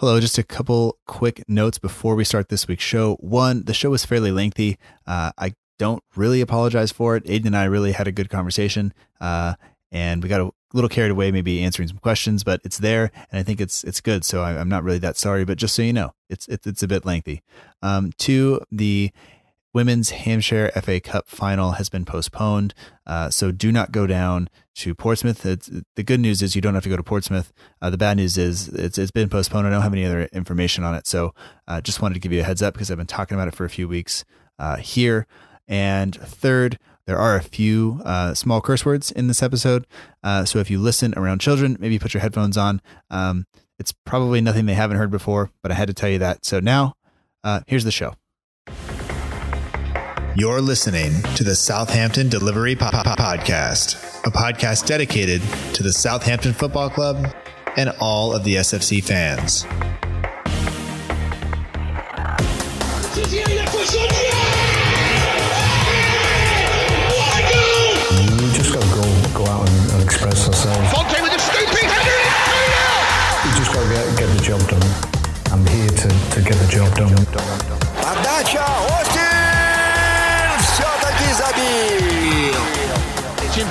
Hello, just a couple quick notes before we start this week's show. One, the show was fairly lengthy. Uh, I don't really apologize for it. Aiden and I really had a good conversation, uh, and we got a little carried away, maybe answering some questions, but it's there, and I think it's it's good. So I, am not really that sorry, but just so you know, it's it's, it's a bit lengthy. Um, two, the women's Hampshire FA Cup final has been postponed. Uh, so do not go down to Portsmouth. It's, the good news is you don't have to go to Portsmouth. Uh, the bad news is it's, it's been postponed. I don't have any other information on it. So uh, just wanted to give you a heads up because I've been talking about it for a few weeks uh, here. And third, there are a few uh, small curse words in this episode. Uh, so if you listen around children, maybe put your headphones on. Um, it's probably nothing they haven't heard before, but I had to tell you that. So now, here's the show. You're listening to the Southampton Delivery Podcast, a podcast dedicated to the Southampton Football Club and all of the SFC fans. You just got to go, go out and, express yourself. You just got to get, the job done. I'm here to, to get the job done. Adagio!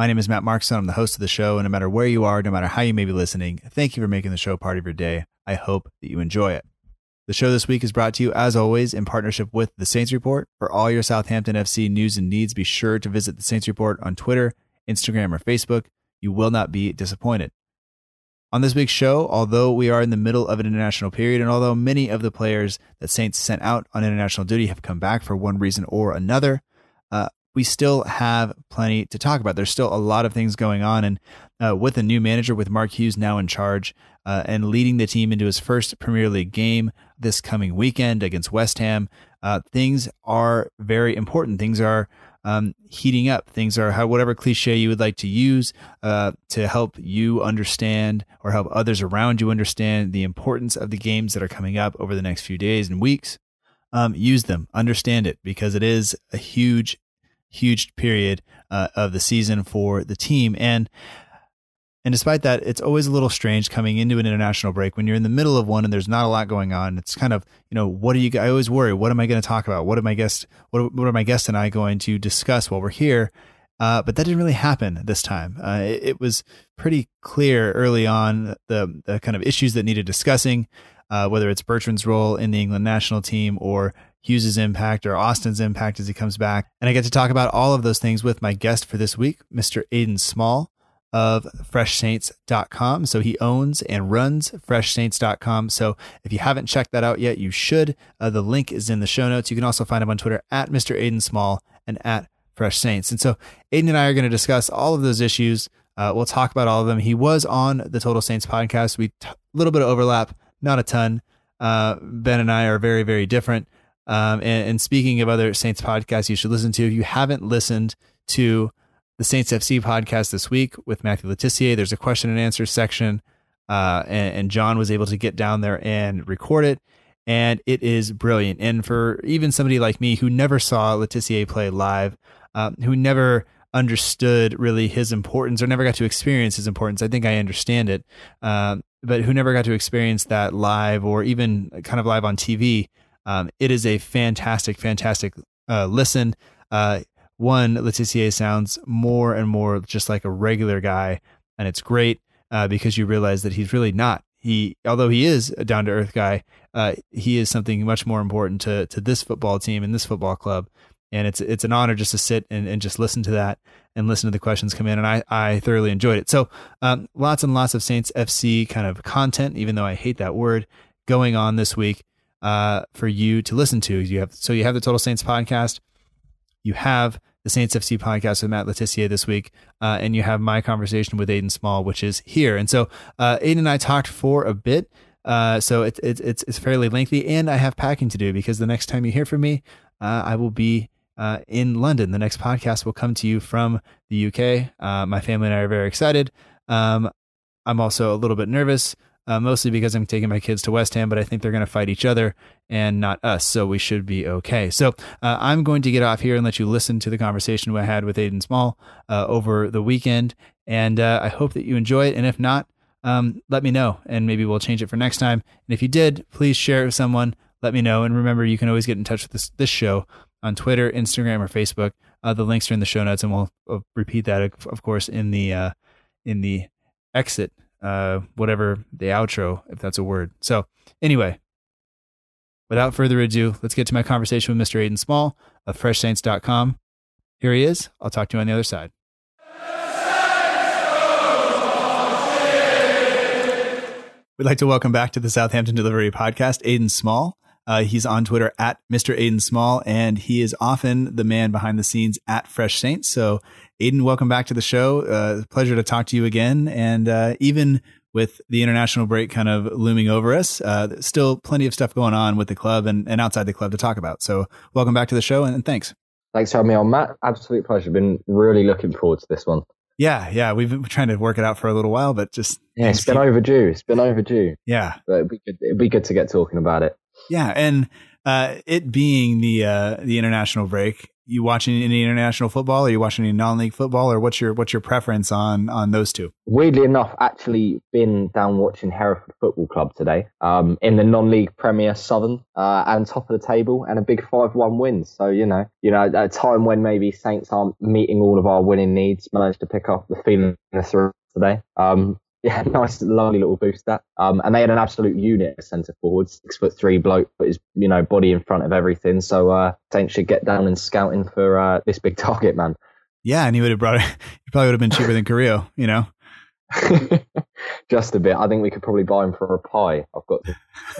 My name is Matt Markstone. I'm the host of the show, and no matter where you are, no matter how you may be listening, thank you for making the show part of your day. I hope that you enjoy it. The show this week is brought to you, as always, in partnership with The Saints Report. For all your Southampton FC news and needs, be sure to visit The Saints Report on Twitter, Instagram, or Facebook. You will not be disappointed. On this week's show, although we are in the middle of an international period, and although many of the players that Saints sent out on international duty have come back for one reason or another, uh, we still have plenty to talk about. There's still a lot of things going on, and uh, with a new manager, with Mark Hughes now in charge uh, and leading the team into his first Premier League game this coming weekend against West Ham, uh, things are very important. Things are um, heating up. Things are how whatever cliche you would like to use uh, to help you understand or help others around you understand the importance of the games that are coming up over the next few days and weeks. Um, use them, understand it, because it is a huge, huge period uh, of the season for the team. And and despite that, it's always a little strange coming into an international break when you're in the middle of one and there's not a lot going on. It's kind of, you know, what are you, I always worry, what am I going to talk about? What am I guest, what, what are my guests and I going to discuss while we're here? Uh, but that didn't really happen this time. Uh, it, it, was pretty clear early on the, the kind of issues that needed discussing, uh, whether it's Bertrand's role in the England national team or Hughes's impact or Austin's impact as he comes back. And I get to talk about all of those things with my guest for this week, Mr. Aiden Small of freshsaints.com. So he owns and runs freshsaints.com. So if you haven't checked that out yet, you should. Uh, the link is in the show notes. You can also find him on Twitter at Mr. Aiden Small and at Fresh Saints. And so Aiden and I are going to discuss all of those issues. Uh, we'll talk about all of them. He was on the Total Saints podcast. We a little bit of overlap, not a ton. Uh, ben and I are very, very different. Um, and, and speaking of other Saints podcasts, you should listen to. If you haven't listened to the Saints FC podcast this week with Matthew Le Tissier. There's a question and answer section, uh, and, and, John was able to get down there and record it, and it is brilliant. And for even somebody like me who never saw Le Tissier play live, um, who never understood really his importance or never got to experience his importance, I think I understand it, um, but who never got to experience that live or even kind of live on TV. Um, it is a fantastic, fantastic uh, listen. Uh, one, Le Tissier sounds more and more just like a regular guy, and it's great uh, because you realize that he's really not. He, although he is a down to earth guy, uh, he is something much more important to to this football team and this football club. And it's it's an honor just to sit and, and just listen to that and listen to the questions come in. And I, I thoroughly enjoyed it. So um, lots and lots of Saints FC kind of content, even though I hate that word, going on this week uh, for you to listen to. You have so you have the Total Saints podcast. You have the Saints FC podcast with Matt Le Tissier this week, uh, and you have my conversation with Aiden Small, which is here. And so uh, Aiden and I talked for a bit Uh, so it's it's it's it's fairly lengthy, and I have packing to do because the next time you hear from me, uh, I will be uh, in London. The next podcast will come to you from the UK. Uh, my family and I are very excited. Um, I'm also a little bit nervous, uh, mostly because I'm taking my kids to West Ham, but I think they're going to fight each other and not us, so we should be okay. So uh, I'm going to get off here and let you listen to the conversation I had with Aiden Small over the weekend, and I hope that you enjoy it. And if not, um, let me know and maybe we'll change it for next time. And if you did, please share it with someone. Let me know. And remember, you can always get in touch with this, this show on Twitter, Instagram, or Facebook. Uh, the links are in the show notes, and we'll, we'll repeat that, of course, in the uh, in the exit, uh, whatever the outro, if that's a word. So, anyway, without further ado, let's get to my conversation with Mr. Aiden Small of FreshSaints.com. Here he is. I'll talk to you on the other side. We'd like to welcome back to the Southampton Delivery Podcast, Aiden Small. Uh, he's on Twitter at Mr. Aiden Small, and he is often the man behind the scenes at Fresh Saints. So, Aidan, welcome back to the show. Uh, pleasure to talk to you again. And uh, even with the international break kind of looming over us, uh, still plenty of stuff going on with the club and, and outside the club to talk about. So, welcome back to the show, and, and thanks. Thanks for having me on, Matt. Absolute pleasure. Been really looking forward to this one. Yeah, yeah, we've been trying to work it out for a little while, but just yeah, it's been keep... overdue. It's been overdue. Yeah, but it'd be good. It'd be good to get talking about it. Yeah, and uh, it being the uh, the international break, you watching any international football? Are you watching any non-league football, or what's your what's your preference on on those two? Weirdly enough, actually been down watching Hereford Football Club today um, in the non-league Premier Southern uh, and top of the table and a big five-one win. So you know, you know, at a time when maybe Saints aren't meeting all of our winning needs, managed to pick up the feeling through today. Um, yeah, nice, lovely little boost that. Um, and they had an absolute unit of centre forward, six foot three bloke, put his you know body in front of everything. So uh, Saints should get down and scouting for uh, this big target man. Yeah, and he would have brought it. He probably would have been cheaper than Carrillo, you know. Just a bit. I think we could probably buy him for a pie. I've got.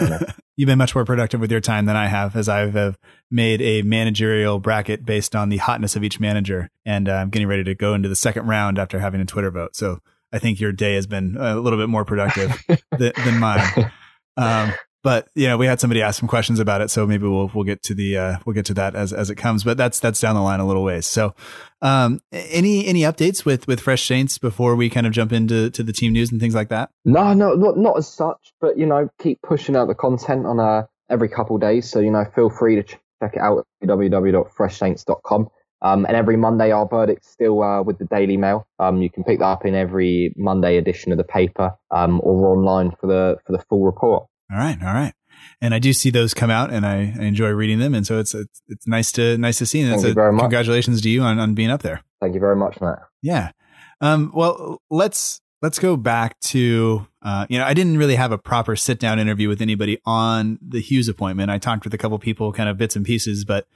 You know. You've been much more productive with your time than I have, as I've uh, made a managerial bracket based on the hotness of each manager, and uh, I'm getting ready to go into the second round after having a Twitter vote. So I think your day has been a little bit more productive than, mine. Um, but you know, we had somebody ask some questions about it, so maybe we'll we'll get to the uh, we'll get to that as as it comes. But that's that's down the line a little ways. So, um, any any updates with with Fresh Saints before we kind of jump into to the team news and things like that? No, no, not, not as such. But you know, keep pushing out the content on uh, every couple days. So you know, feel free to check it out at www.freshsaints.com. Um, and every Monday, our verdict's still uh, with the Daily Mail. Um, you can pick that up in every Monday edition of the paper um, or online for the for the full report. All right, all right. And I do see those come out, and I, I enjoy reading them. And so it's it's, it's nice to nice to see. And Thank you very much. Congratulations to you on, on being up there. Thank you very much, Matt. Yeah. Um, well, let's let's go back to uh, you know I didn't really have a proper sit down interview with anybody on the Hughes appointment. I talked with a couple people, kind of bits and pieces, but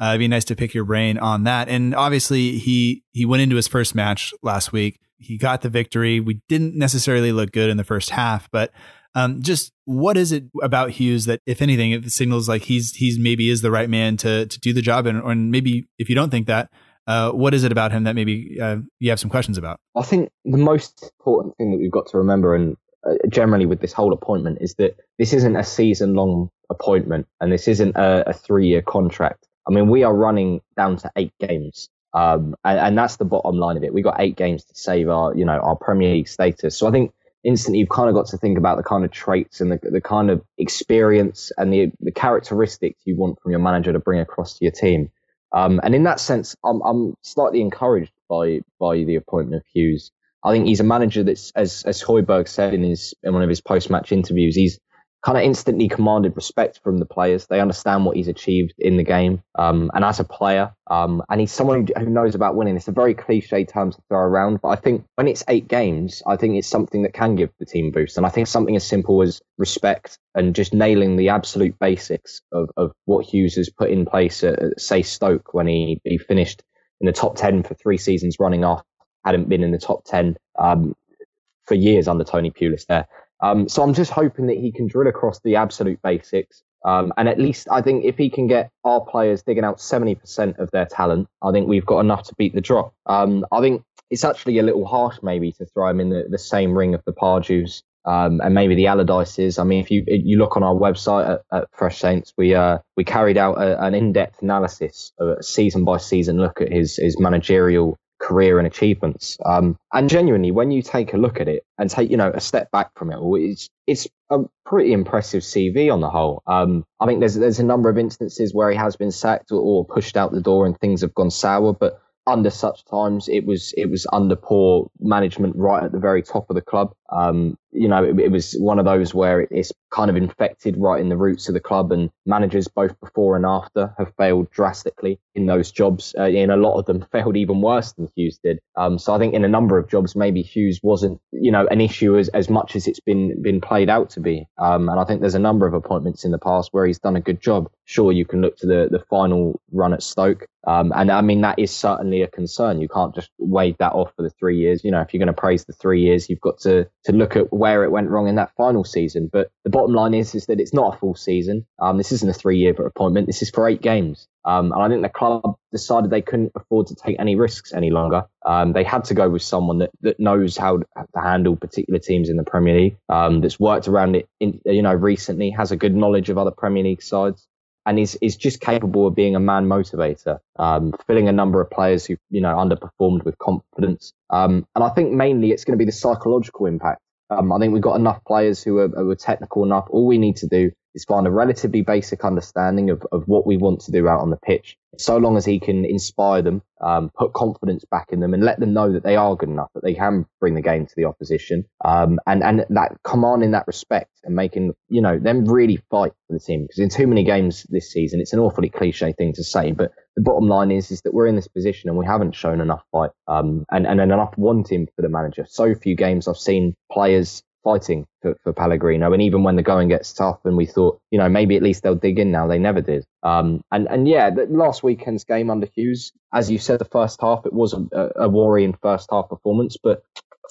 uh, it'd be nice to pick your brain on that. And obviously, he he went into his first match last week. He got the victory. We didn't necessarily look good in the first half, but um, just what is it about Hughes that, if anything, it signals like he's he's maybe is the right man to to do the job, and, and maybe if you don't think that, uh, what is it about him that maybe uh, you have some questions about? I think the most important thing that we've got to remember, and uh, generally with this whole appointment, is that this isn't a season long appointment, and this isn't a, a three year contract. I mean, we are running down to eight games. Um, and, and, that's the bottom line of it. We've got eight games to save our, you know, our Premier League status. So I think instantly you've kind of got to think about the kind of traits and the, the kind of experience and the, the characteristics you want from your manager to bring across to your team. Um, and in that sense, I'm, I'm slightly encouraged by, by the appointment of Hughes. I think he's a manager that's, as, as Højbjerg said in his, in one of his post-match interviews, he's, kind of instantly commanded respect from the players. They understand what he's achieved in the game, um, and as a player, um, and he's someone who, knows about winning. It's a very cliche term to throw around, but I think when it's eight games, I think it's something that can give the team boost. And I think something as simple as respect and just nailing the absolute basics of, of what Hughes has put in place at, say, Stoke when he, he finished in the top 10 for three seasons running off, hadn't been in the top 10 um, for years under Tony Pulis there. Um, so I'm just hoping that he can drill across the absolute basics. Um, and at least I think if he can get our players digging out 70% of their talent, I think we've got enough to beat the drop. Um, I think it's actually a little harsh maybe to throw him in the, the same ring of the Pardew's um, and maybe the Allardyces. I mean, if you you look on our website at, at Fresh Saints, we uh, we carried out a, an in-depth analysis, a season by season look at his his managerial career and achievements. Um, and genuinely, when you take a look at it and take, you know, a step back from it, it's it's a pretty impressive CV on the whole. Um, I think there's there's a number of instances where he has been sacked or, or pushed out the door and things have gone sour, but under such times, it was it was under poor management right at the very top of the club. Um, you know, it, it, was one of those where it's kind of infected right in the roots of the club, and managers both before and after have failed drastically in those jobs. Uh, in a lot of them, failed even worse than Hughes did. Um, so I think in a number of jobs, maybe Hughes wasn't, you know, an issue as, as much as it's been been played out to be. Um, and I think there's a number of appointments in the past where he's done a good job. Sure, you can look to the the final run at Stoke. Um, and I mean, that is certainly a concern. You can't just wave that off for the three years. You know, if you're going to praise the three years, you've got to, to look at where it went wrong in that final season. But the bottom line is, is that it's not a full season. Um, this isn't a three year appointment. This is for eight games. Um, and I think the club decided they couldn't afford to take any risks any longer. Um, they had to go with someone that, that knows how to handle particular teams in the Premier League, um, that's worked around it, in, you know, recently, has a good knowledge of other Premier League sides, and is is just capable of being a man motivator, um, filling a number of players who you know underperformed with confidence. Um, and I think mainly it's going to be the psychological impact um, I think we've got enough players who are, who are, technical enough. All we need to do is find a relatively basic understanding of, of what we want to do out on the pitch. So long as he can inspire them, um, put confidence back in them, and let them know that they are good enough, that they can bring the game to the opposition, um, and and that commanding that respect and making you know them really fight for the team. Because in too many games this season, it's an awfully cliche thing to say, but the bottom line is is that we're in this position and we haven't shown enough fight, um, and and enough wanting for the manager. So few games I've seen players fighting for, for Pellegrino. And even when the going gets tough and we thought, you know, maybe at least they'll dig in now, they never did. Um, and, and yeah, the last weekend's game under Hughes, as you said, the first half, it was a, a worrying first half performance, but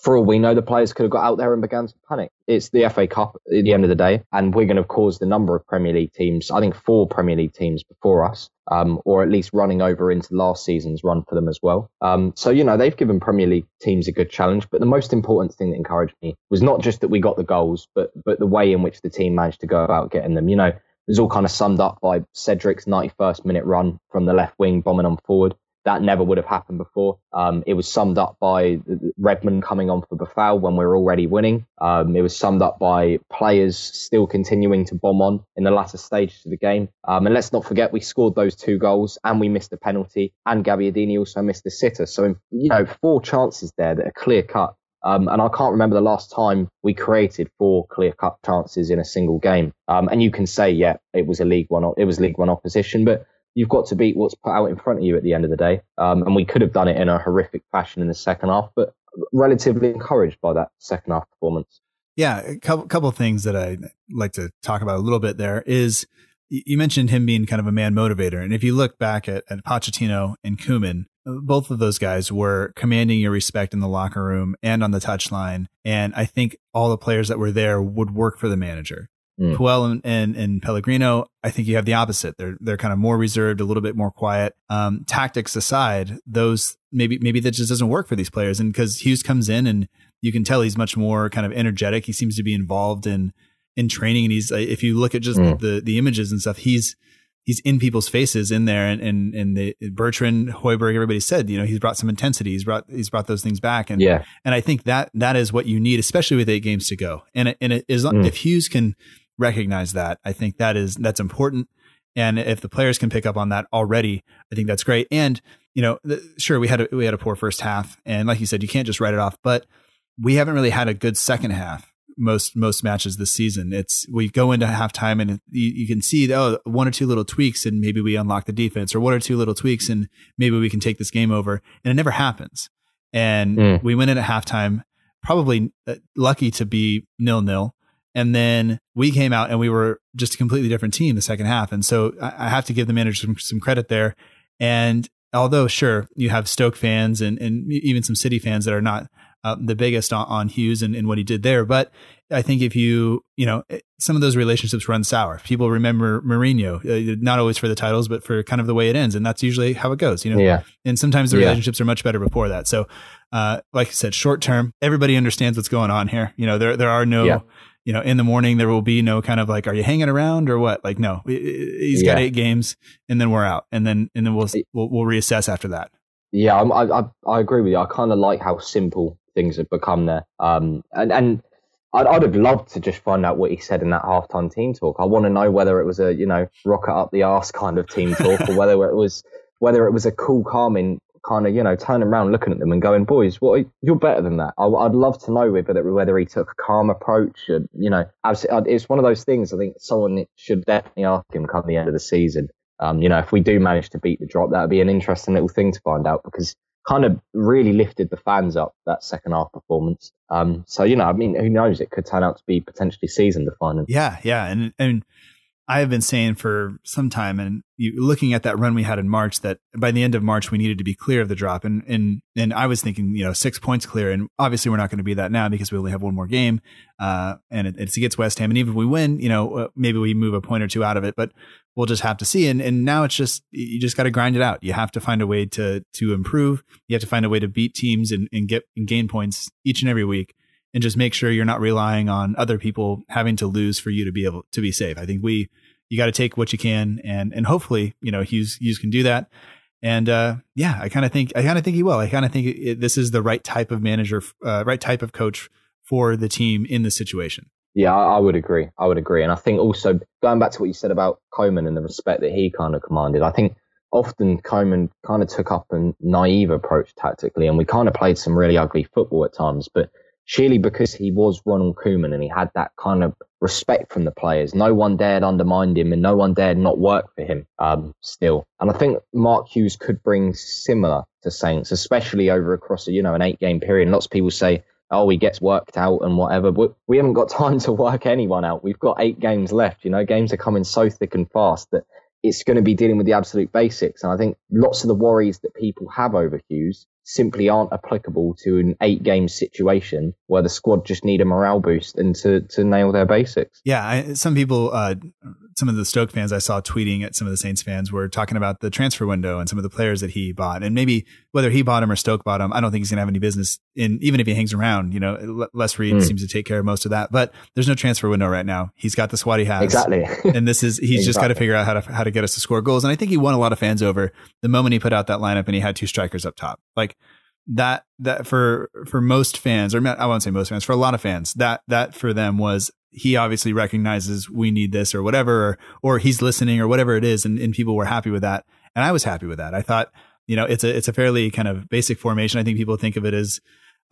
for all we know, the players could have got out there and began to panic. It's the FA Cup at the end of the day, and we're going to cause the number of Premier League teams, I think four Premier League teams before us, um, or at least running over into last season's run for them as well. Um, so, you know, they've given Premier League teams a good challenge, but the most important thing that encouraged me was not just that we got the goals, but, but the way in which the team managed to go about getting them. You know, it was all kind of summed up by Cedric's 91st minute run from the left wing, bombing on forward. That never would have happened before. Um, it was summed up by Redmond coming on for Boufal when we were already winning. Um, it was summed up by players still continuing to bomb on in the latter stages of the game. Um, and let's not forget, we scored those two goals and we missed a penalty, and Gabbiadini also missed a sitter. So, you know, four chances there that are clear cut. Um, and I can't remember the last time we created four clear cut chances in a single game. Um, and you can say, yeah, it was a League One, it was League One opposition, but you've got to beat what's put out in front of you at the end of the day. Um, and we could have done it in a horrific fashion in the second half, but relatively encouraged by that second half performance. Yeah, a couple couple things that I like to talk about a little bit there is you mentioned him being kind of a man motivator, and if you look back at, at Pochettino and Koeman, both of those guys were commanding your respect in the locker room and on the touchline, and I think all the players that were there would work for the manager. Mm. Puel and, and, and Pellegrino, I think you have the opposite. They're they're kind of more reserved, a little bit more quiet. Um, tactics aside, those maybe maybe that just doesn't work for these players. And because Hughes comes in and you can tell he's much more kind of energetic. He seems to be involved in in training, and he's if you look at just mm. the the images and stuff, he's he's in people's faces in there and and and the Bertrand Højbjerg everybody said you know he's brought some intensity he's brought he's brought those things back and yeah and I think that that is what you need especially with eight games to go and and it is mm. if Hughes can recognize that. I think that is that's important. And if the players can pick up on that already, I think that's great. And you know, the, sure we had a, we had a poor first half, and like you said, you can't just write it off. But we haven't really had a good second half most most matches this season. It's we go into halftime and you, you, can see oh one or two little tweaks and maybe we unlock the defense, or one or two little tweaks and maybe we can take this game over, and it never happens. And mm. we went in at halftime, probably uh, lucky to be nil nil, and then we came out and we were just a completely different team the second half. And so I have to give the manager some, some credit there. And although sure, you have Stoke fans and, and even some City fans that are not uh, the biggest on, on Hughes and, and, what he did there. But I think if you, you know, some of those relationships run sour. People remember Mourinho, uh, not always for the titles, but for kind of the way it ends. And that's usually how it goes, you know? Yeah. And sometimes the relationships yeah. are much better before that. So uh, like I said, short term, everybody understands what's going on here. You know, there there are no. Yeah. You know, in the morning there will be no kind of like, are you hanging around or what? Like, no, he's got Yeah. eight games, and then we're out, and then and then we'll we'll, we'll reassess after that. Yeah, I'm, I, I I agree with you. I kind of like how simple things have become there. Um, and and I'd, I'd have loved to just find out what he said in that halftime team talk. I want to know whether it was a you know rocket up the ass kind of team talk, or whether it was whether it was a cool, calming kind of you know turning around, looking at them, and going, "Boys, what are- you're better than that." I, I'd love to know whether whether he took a calm approach. And, you know, it's one of those things. I think someone should definitely ask him come the end of the season. Um, you know, if we do manage to beat the drop, that would be an interesting little thing to find out because kind of really lifted the fans up that second half performance. Um, so you know, I mean, who knows? It could turn out to be potentially season defining. Yeah, yeah, and and I have been saying for some time, and you, looking at that run we had in March, that by the end of March we needed to be clear of the drop, and and and I was thinking, you know, six points clear, and obviously we're not going to be that now because we only have one more game, uh, and it, it's against West Ham, and even if we win, you know, uh, maybe we move a point or two out of it, but we'll just have to see, and and now it's just you just got to grind it out. You have to find a way to to improve. You have to find a way to beat teams and, and get and gain points each and every week and just make sure you're not relying on other people having to lose for you to be able to be safe. I think we you got to take what you can and and hopefully you know Hughes Hughes can do that. And uh, yeah, I kind of think I kind of think he will. I kind of think it, this is the right type of manager, uh, right type of coach for the team in this situation. Yeah, I, I would agree. I would agree, and I think also going back to what you said about Koeman and the respect that he kind of commanded, I think often Koeman kind of took up a naive approach tactically, and we kind of played some really ugly football at times, but surely because he was Ronald Koeman and he had that kind of respect from the players, no one dared undermine him and no one dared not work for him um, still. And I think Mark Hughes could bring similar to Saints, especially over across you know an eight game period. Lots of people say, oh, he gets worked out and whatever, but we haven't got time to work anyone out. We've got eight games left. You know, games are coming so thick and fast that it's going to be dealing with the absolute basics. And I think lots of the worries that people have over Hughes simply aren't applicable to an eight game situation where the squad just need a morale boost and to, to nail their basics. Yeah, I, some people, uh, some of the Stoke fans I saw tweeting at some of the Saints fans were talking about the transfer window and some of the players that he bought, and maybe whether he bought him or Stoke bought him, I don't think he's going to have any business in, even if he hangs around. You know, Les Reed Mm. seems to take care of most of that, but there's no transfer window right now. He's got the squad he has Exactly. and this is he's just got to figure out how to how to get us to score goals. And I think he won a lot of fans over the moment he put out that lineup and he had two strikers up top. Like that that for for most fans, or I won't say most fans, for a lot of fans, that that for them was he obviously recognizes we need this or whatever, or or he's listening or whatever it is, and, and people were happy with that, and I was happy with that. I thought you know it's a it's a fairly kind of basic formation. I think people think of it as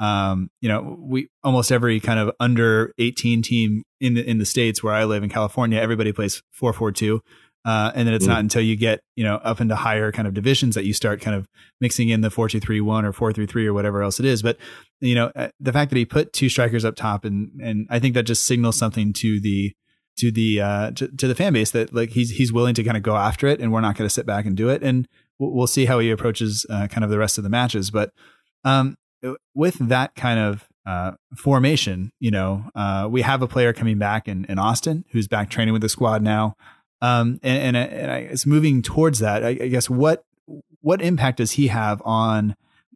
um, you know, we almost every kind of under 18 team in the in the states where I live in California, everybody plays 442. Uh, and then it's Mm. not until you get, you know, up into higher kind of divisions that you start kind of mixing in the 4231 or 433 or whatever else it is. But, you know, uh, the fact that he put two strikers up top and, and I think that just signals something to the, to the, uh, to, to the fan base that like he's, he's willing to kind of go after it and we're not going to sit back and do it. And we'll, we'll see how he approaches, uh, kind of the rest of the matches. But, um, with that kind of uh, formation, you know, uh, we have a player coming back in, in Austin who's back training with the squad now. Um, and, and, and I guess moving towards that, I, I guess what what impact does he have on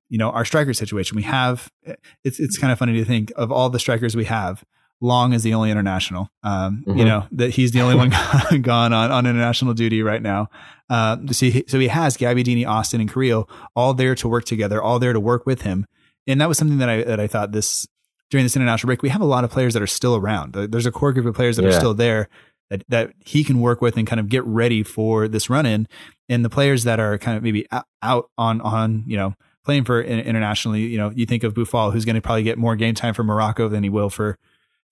you know our striker situation? We have it's it's kind of funny to think of all the strikers we have. Long is the only international. Um, You Mhm. know that he's the only one gone on on international duty right now. Uh, so, he, so he has Gabbiadini, Austin, and Carrillo all there to work together, all there to work with him and that was something that I that I thought this during this international break. We have a lot of players that are still around. There's a core group of players that are still there that that he can work with and kind of get ready for this run in. And the players that are kind of maybe out- on on you know playing for internationally, you know, you think of Boufal, who's going to probably get more game time for Morocco than he will for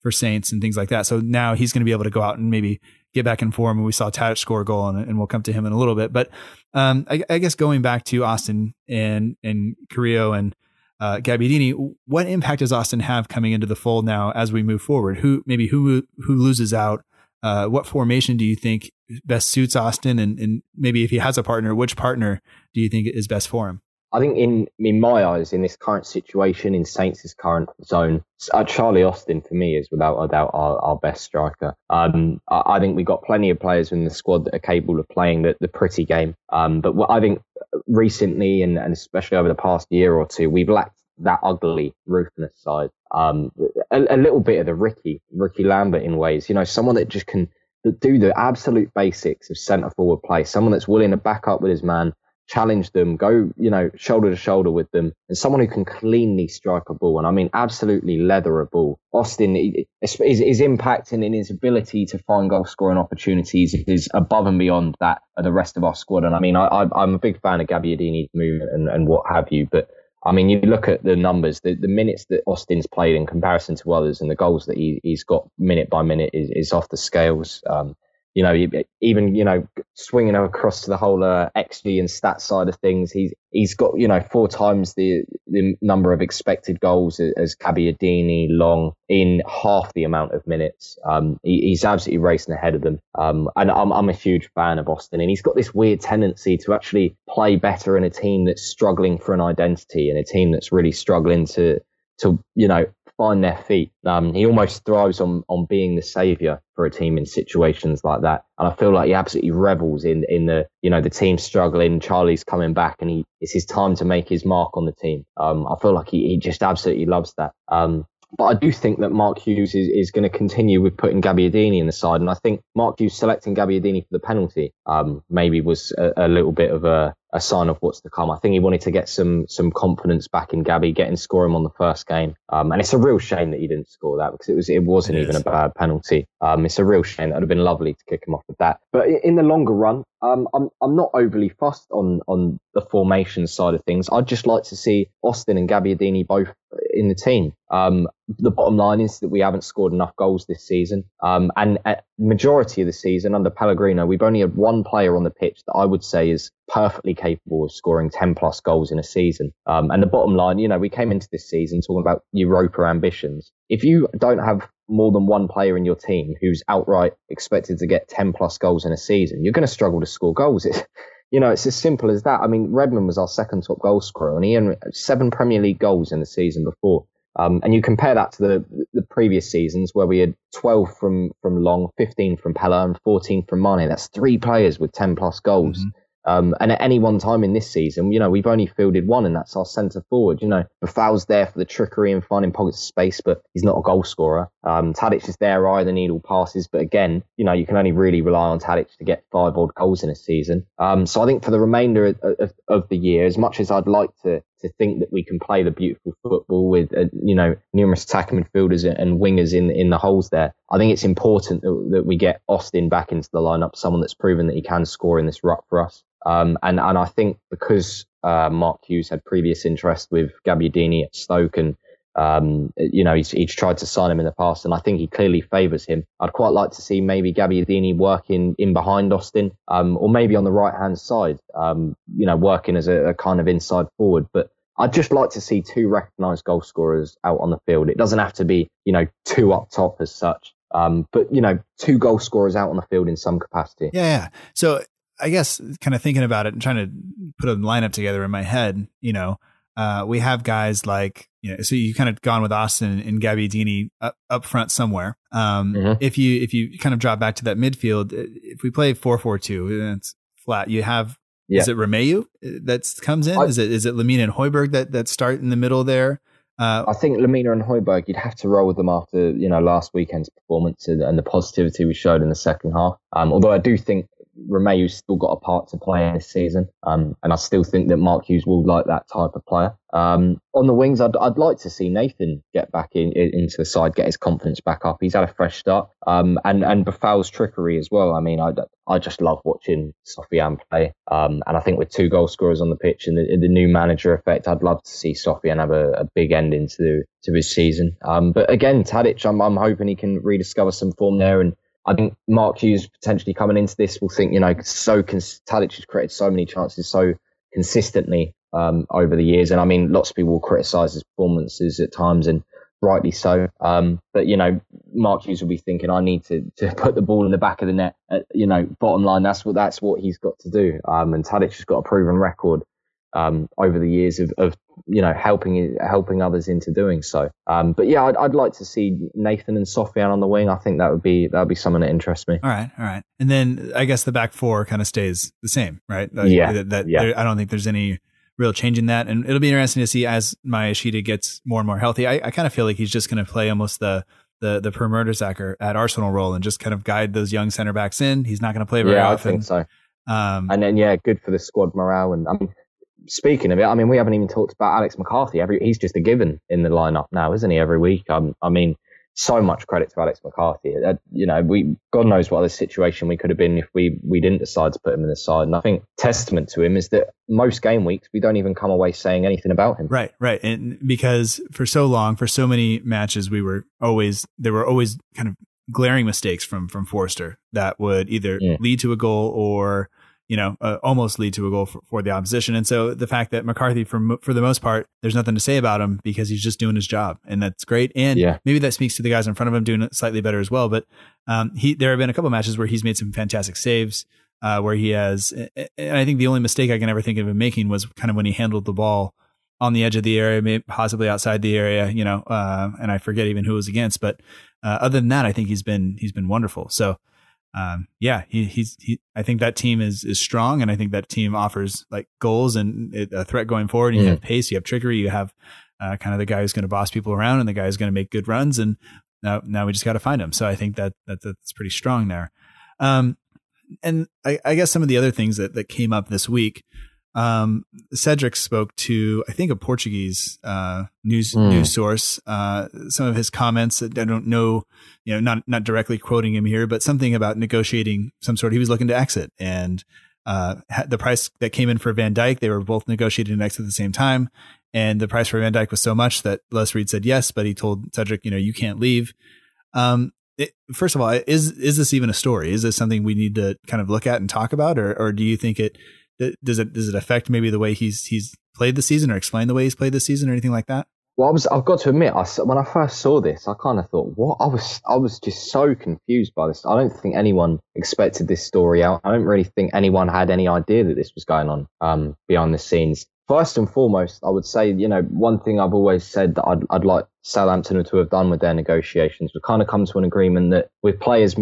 for Saints and things like that. So now he's going to be able to go out and maybe get back in form. And we saw Tadic score a goal, and, and we'll come to him in a little bit. But um, I, I guess going back to Austin and and Carrillo and uh, Gabbiadini, what impact does Austin have coming into the fold now as we move forward? Who maybe who who loses out? Uh, what formation do you think best suits Austin? And, and maybe if he has a partner, which partner do you think is best for him? I think in in my eyes, in this current situation, in Saints' current zone, uh, Charlie Austin for me is without a doubt our, our best striker. Um, I, I think we've got plenty of players in the squad that are capable of playing the, the pretty game. Um, but I think recently, and, and especially over the past year or two, we've lacked that ugly, ruthless side. Um, a, a little bit of the Ricky, Ricky Lambert in ways, you know, someone that just can do the absolute basics of centre forward play, someone that's willing to back up with his man, challenge them, go, you know, shoulder to shoulder with them, and someone who can cleanly strike a ball. And I mean, absolutely leather a ball. Austin, is his impact and his ability to find goal scoring opportunities is above and beyond that of the rest of our squad. And I mean, I, am a big fan of Gabbiadini's movement and, and what have you, but I mean, you look at the numbers, the, the minutes that Austin's played in comparison to others and the goals that he, has got minute by minute is, is off the scales. Um, you know, even you know, swinging across to the whole uh, XG and stat side of things, he's he's got you know four times the the number of expected goals as Gabbiadini Long in half the amount of minutes. Um, he, he's absolutely racing ahead of them. Um, and I'm I'm a huge fan of Austin, and he's got this weird tendency to actually play better in a team that's struggling for an identity, and a team that's really struggling to to you know find their feet. Um, he almost thrives on on being the savior for a team in situations like that, and I feel like he absolutely revels in in the you know the team struggling. Charlie's coming back, and he it's his time to make his mark on the team. Um, I feel like he, he just absolutely loves that. Um, but I do think that Mark Hughes is, is going to continue with putting Gabbiadini in the side. And I think Mark Hughes selecting Gabbiadini for the penalty um, maybe was a, a, little bit of a, a sign of what's to come. I think he wanted to get some some confidence back in Gabby, getting score him on the first game. Um, and it's a real shame that he didn't score that because it was it wasn't it even a bad penalty. Um, it's a real shame. That would have been lovely to kick him off with that. But in the longer run, um, I'm I'm not overly fussed on on the formation side of things. I'd just like to see Austin and Gabbiadini both in the team. Um, the bottom line is that we haven't scored enough goals this season. Um, and majority of the season under Pellegrino, we've only had one player on the pitch that I would say is perfectly capable of scoring 10 plus goals in a season. Um, and the bottom line, you know, we came into this season talking about Europa ambitions. If you don't have more than one player in your team who's outright expected to get 10 plus goals in a season, you're going to struggle to score goals. It, you know, it's as simple as that. I mean, Redmond was our second top goal scorer and he had seven Premier League goals in the season before. Um, and you compare that to the the previous seasons where we had 12 from from Long, 15 from Pellè, and 14 from Mane. That's three players with 10 plus goals. Mm-hmm. Um, and at any one time in this season, you know, we've only fielded one, and that's our centre forward. You know, Boufal's there for the trickery and finding pockets of space, but he's not a goal scorer. Um, Tadic is there, either needle passes, but again, you know, you can only really rely on Tadic to get five odd goals in a season. Um, so I think for the remainder of, of, of, the year, as much as I'd like to to think that we can play the beautiful football with, uh, you know, numerous attacking midfielders and wingers in in the holes there, I think it's important that, that we get Austin back into the lineup, someone that's proven that he can score in this ruck for us. Um, and, and I think because uh, Mark Hughes had previous interest with Gabbiadini at Stoke and um, you know, he's, he's tried to sign him in the past, and I think he clearly favours him. I'd quite like to see maybe Gabbiadini working in behind Austin, um, or maybe on the right hand side, um, you know, working as a, a, kind of inside forward. But I'd just like to see two recognised goal scorers out on the field. It doesn't have to be, you know, two up top as such. Um, but you know, two goal scorers out on the field in some capacity. Yeah, yeah. So I guess kind of thinking about it and trying to put a lineup together in my head, you know, uh, we have guys like, you know, so you kind of gone with Austin and Gabbiadini up, up front somewhere. Um, mm-hmm. if you, if you kind of drop back to that midfield, uh, if we play 4-4-2, it's flat. You have, yeah. is it Romeu uh, that comes in? I, is it, is it Lemina and Højbjerg that, that start in the middle there? Uh, I think Lemina and Højbjerg, you'd have to roll with them after you know last weekend's performance and, and the positivity we showed in the second half. Um, although I do think Romeu's still got a part to play this season, um, and I still think that Mark Hughes will like that type of player. Um, on the wings, I'd, I'd like to see Nathan get back in, in, into the side, get his confidence back up. He's had a fresh start, um, and and Boufal's trickery as well. I mean, I, I just love watching Sofiane play, um, and I think with two goal scorers on the pitch and the, the new manager effect, I'd love to see Sofiane have a, a big ending to to his season. Um, but again, Tadic, I'm, I'm hoping he can rediscover some form there and I think Mark Hughes potentially coming into this will think, you know, so cons- Tadic has created so many chances so consistently um, over the years. And I mean, lots of people will criticise his performances at times and rightly so. Um, but, you know, Mark Hughes will be thinking, I need to, to put the ball in the back of the net. You know, bottom line, that's what, that's what he's got to do. Um, and Tadic has got a proven record um, over the years of, of, you know helping helping others into doing so. Um, but yeah, I'd, I'd, like to see Nathan and Sofiane on the wing. I think that would be that would be something that interests me. All right, all right. And then I guess the back four kind of stays the same, right? yeah, that, that yeah. There, I don't think there's any real change in that. And it'll be interesting to see as Maya Yoshida gets more and more healthy. I, I kind of feel like he's just going to play almost the the the per Mertesacker at Arsenal role and just kind of guide those young center backs in. He's not going to play very yeah, often. I think so. Um, And then yeah, good for the squad morale. And I mean, speaking of it, I mean, we haven't even talked about Alex McCarthy. Every he's just a given in the lineup now, isn't he? Every week. Um, I mean, so much credit to Alex McCarthy. Uh, you know, we God knows what other situation we could have been if we we didn't decide to put him in the side. And I think testament to him is that most game weeks we don't even come away saying anything about him. Right, right. And because for so long, for so many matches, we were always there were always kind of glaring mistakes from from Forster that would either Yeah. lead to a goal or you know uh, almost lead to a goal for, for the opposition. And so the fact that McCarthy, for for the most part, there's nothing to say about him because he's just doing his job, and that's great. And Yeah. maybe that speaks to the guys in front of him doing it slightly better as well. But um, he there have been a couple matches where he's made some fantastic saves. Uh, where he has, and I think the only mistake I can ever think of him making was kind of when he handled the ball on the edge of the area, maybe possibly outside the area, you know, uh, and I forget even who it was against. But uh, other than that, I think he's been he's been wonderful. So um, yeah, he, he's he. I think that team is is strong, and I think that team offers like goals and it- a threat going forward. And you have pace, you have trickery, you have uh, kind of the guy who's going to boss people around, and the guy who's going to make good runs. And now now we just got to find him. So I think that, that that's pretty strong there. Um, and I, I guess some of the other things that that came up this week um, Cedric spoke to, I think, a Portuguese uh, news Mm. news source. Uh, some of his comments, I don't know, you know, not not directly quoting him here, but something about negotiating some sort. He was looking to exit, and uh, the price that came in for Van Dijk, they were both negotiating an exit at the same time, and the price for Van Dijk was so much that Les Reed said yes, but he told Cedric, you know, you can't leave. Um, it, first of all, is is this even a story? Is this something we need to kind of look at and talk about, or or do you think it does it does it affect maybe the way he's he's played the season, or explain the way he's played the season, or anything like that? Well, I was, I've got to admit, I when I first saw this, I kind of thought, what? I was, I was just so confused by this. I don't think anyone expected this story out. I don't really think anyone had any idea that this was going on um, behind the scenes. First and foremost, I would say, you know, one thing I've always said that I'd, I'd like Southampton to have done with their negotiations was kind of come to an agreement that with players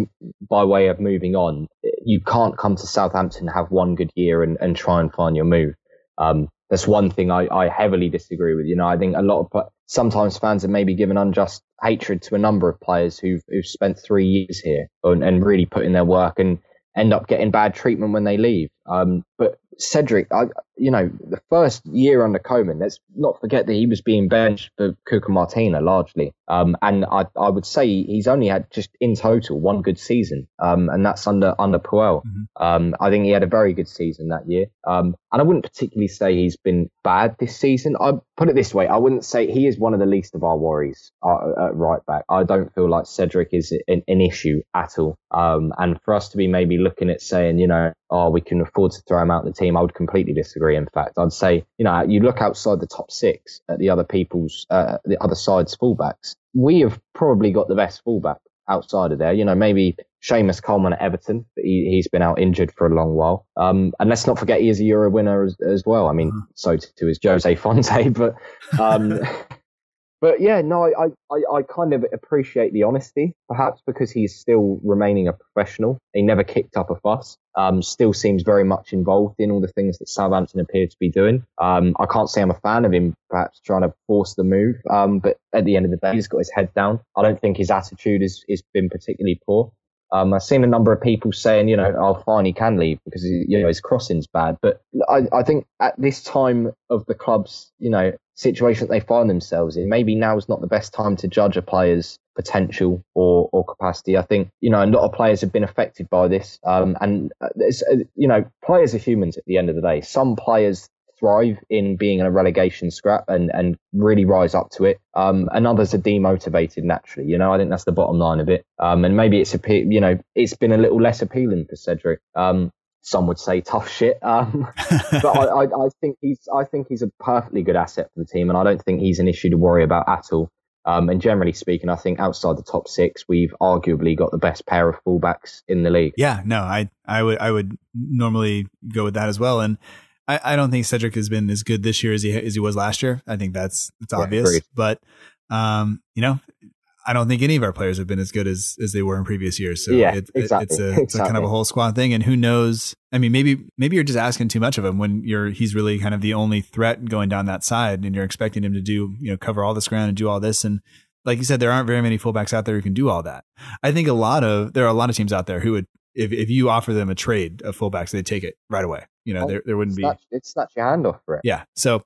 by way of moving on, you can't come to Southampton, have one good year and, and try and find your move. Um, that's one thing I, I heavily disagree with. You know, I think a lot of sometimes fans have maybe given unjust hatred to a number of players who've who've spent three years here and, and really put in their work and end up getting bad treatment when they leave. Um, but Cedric, I, you know, the first year under Koeman, let's not forget that he was being benched for Cuco Martina largely. Um, and I, I would say he's only had just in total one good season. Um, and that's under, under Puel. Um, I think he had a very good season that year. Um, and I wouldn't particularly say he's been bad this season. I put it this way. I wouldn't say he is one of the least of our worries uh, at right back. I don't feel like Cedric is an, an issue at all. Um, and for us to be maybe looking at saying, you know, oh, we can afford to throw him out of the team, I would completely disagree. In fact, I'd say, you know, you look outside the top six at the other people's, uh, the other side's fullbacks. We have probably got the best fullback outside of there. You know, maybe Seamus Coleman at Everton, but he, he's been out injured for a long while. Um, and let's not forget he is a Euro winner as, as well. I mean, so too is Jose Fonte, but, um, but yeah, no, I, I, I kind of appreciate the honesty, perhaps because he's still remaining a professional. He never kicked up a fuss. Um, still seems very much involved in all the things that Southampton appear to be doing. Um, I can't say I'm a fan of him, perhaps trying to force the move. Um, but at the end of the day, he's got his head down. I don't think his attitude has, has been particularly poor. Um, I've seen a number of people saying, you know, oh, fine, he can leave because, you know, his crossing's bad. But I, I think at this time of the club's, you know, situation that they find themselves in, maybe now is not the best time to judge a player's potential or, or capacity. I think, you know, a lot of players have been affected by this. Um, and, uh, it's, uh, you know, players are humans at the end of the day. Some players thrive in being in a relegation scrap and, and really rise up to it. Um, and others are demotivated naturally. You know, I think that's the bottom line of it. Um, and maybe it's you know, it's been a little less appealing for Cedric. Um, some would say tough shit. Um, but I, I, I think he's, I think he's a perfectly good asset for the team, and I don't think he's an issue to worry about at all. Um, and generally speaking, I think outside the top six, we've arguably got the best pair of fullbacks in the league. Yeah, no, I I would I would normally go with that as well, and I, I don't think Cedric has been as good this year as he as he was last year. I think that's it's obvious, agreed. but um, you know, I don't think any of our players have been as good as as they were in previous years. So Yeah, it, exactly, it's, a, it's a kind of a whole squad thing. And who knows? I mean, maybe maybe you're just asking too much of him when you're he's really kind of the only threat going down that side, and you're expecting him to do you know cover all this ground and do all this. And like you said, there aren't very many fullbacks out there who can do all that. I think a lot of there are a lot of teams out there who would. If, if you offer them a trade of fullbacks, they'd take it right away. You know, Oh, there, there wouldn't be it'd snatch your hand off for it. yeah. So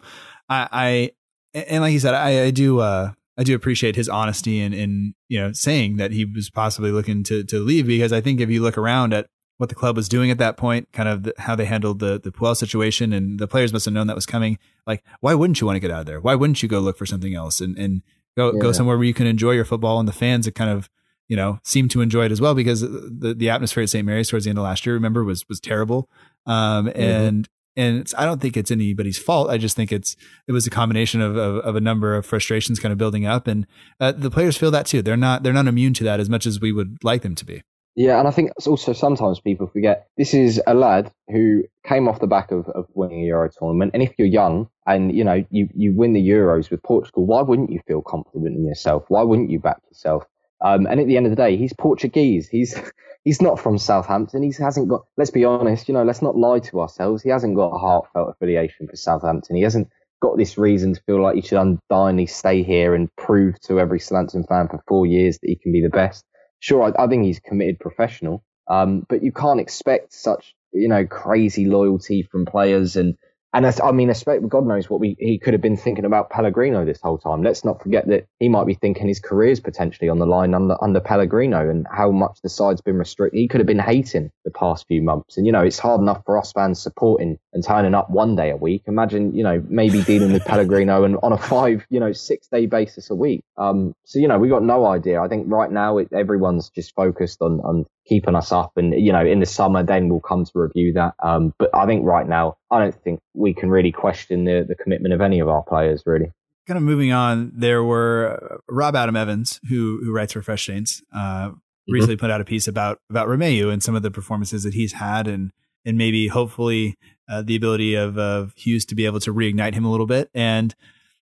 I, I and like you said, I, I do uh I do appreciate his honesty in in you know saying that he was possibly looking to to leave because I think if you look around at what the club was doing at that point, kind of the, how they handled the the Puel situation, and the players must have known that was coming. Like, why wouldn't you want to get out of there? Why wouldn't you go look for something else and and go go somewhere where you can enjoy your football and the fans that kind of you know seem to enjoy it as well because the the atmosphere at St. Mary's towards the end of last year, remember, was was terrible. Um, and and it's, I don't think it's anybody's fault. I just think it's it was a combination of of, of a number of frustrations kind of building up, and uh, the players feel that too. They're not they're not immune to that as much as we would like them to be. Yeah, and I think also sometimes people forget this is a lad who came off the back of, of winning a Euro tournament. And if you're young and you know you, you win the Euros with Portugal, why wouldn't you feel confident in yourself? Why wouldn't you back yourself? Um, and at the end of the day, he's Portuguese. He's he's not from Southampton. He hasn't got. Let's be honest. You know, let's not lie to ourselves. He hasn't got a heartfelt affiliation for Southampton. He hasn't got this reason to feel like he should undyingly stay here and prove to every Southampton fan for four years that he can be the best sure, I, I think he's committed professional, um, but you can't expect such, you know, crazy loyalty from players. And, and I, I mean, expect, God knows what we, he could have been thinking about Pellegrino this whole time. Let's not forget that he might be thinking his career's potentially on the line under, under Pellegrino and how much the side's been restricted. He could have been hating the past few months. And, you know, it's hard enough for us fans supporting and turning up one day a week. Imagine, you know, maybe dealing with Pellegrino and on a five, you know, six day basis a week. Um, so, you know, we got no idea. I think right now it, everyone's just focused on, on keeping us up. And, you know, in the summer, then we'll come to review that. Um, but I think right now, I don't think we can really question the, the commitment of any of our players, really. Kind of moving on, there were uh, Rob Adam Evans, who who writes for Fresh Saints, uh, recently put out a piece about about Romeu and some of the performances that he's had, and and maybe hopefully uh, the ability of of Hughes to be able to reignite him a little bit. And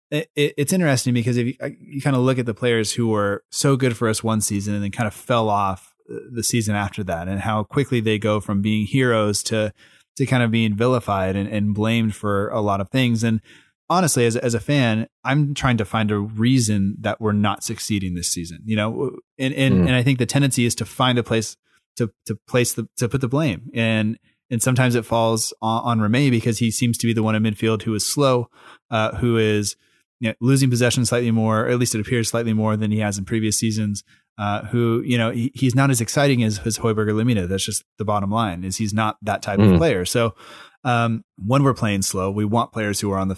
it, it, it's interesting because if you, uh, you kind of look at the players who were so good for us one season and then kind of fell off the season after that, and how quickly they go from being heroes to to kind of being vilified and, and blamed for a lot of things. And honestly, as as a fan, I'm trying to find a reason that we're not succeeding this season. You know, and and, Mm. and I think the tendency is to find a place to to place the to put the blame and. And sometimes it falls on, on Romeu because he seems to be the one in midfield who is slow, uh, who is you know, losing possession slightly more, or at least it appears slightly more than he has in previous seasons. Uh, who you know he, he's not as exciting as as Højbjerg or Lemina. That's just the bottom line. Is he's not that type of Mm. player. So um, when we're playing slow, we want players who are on the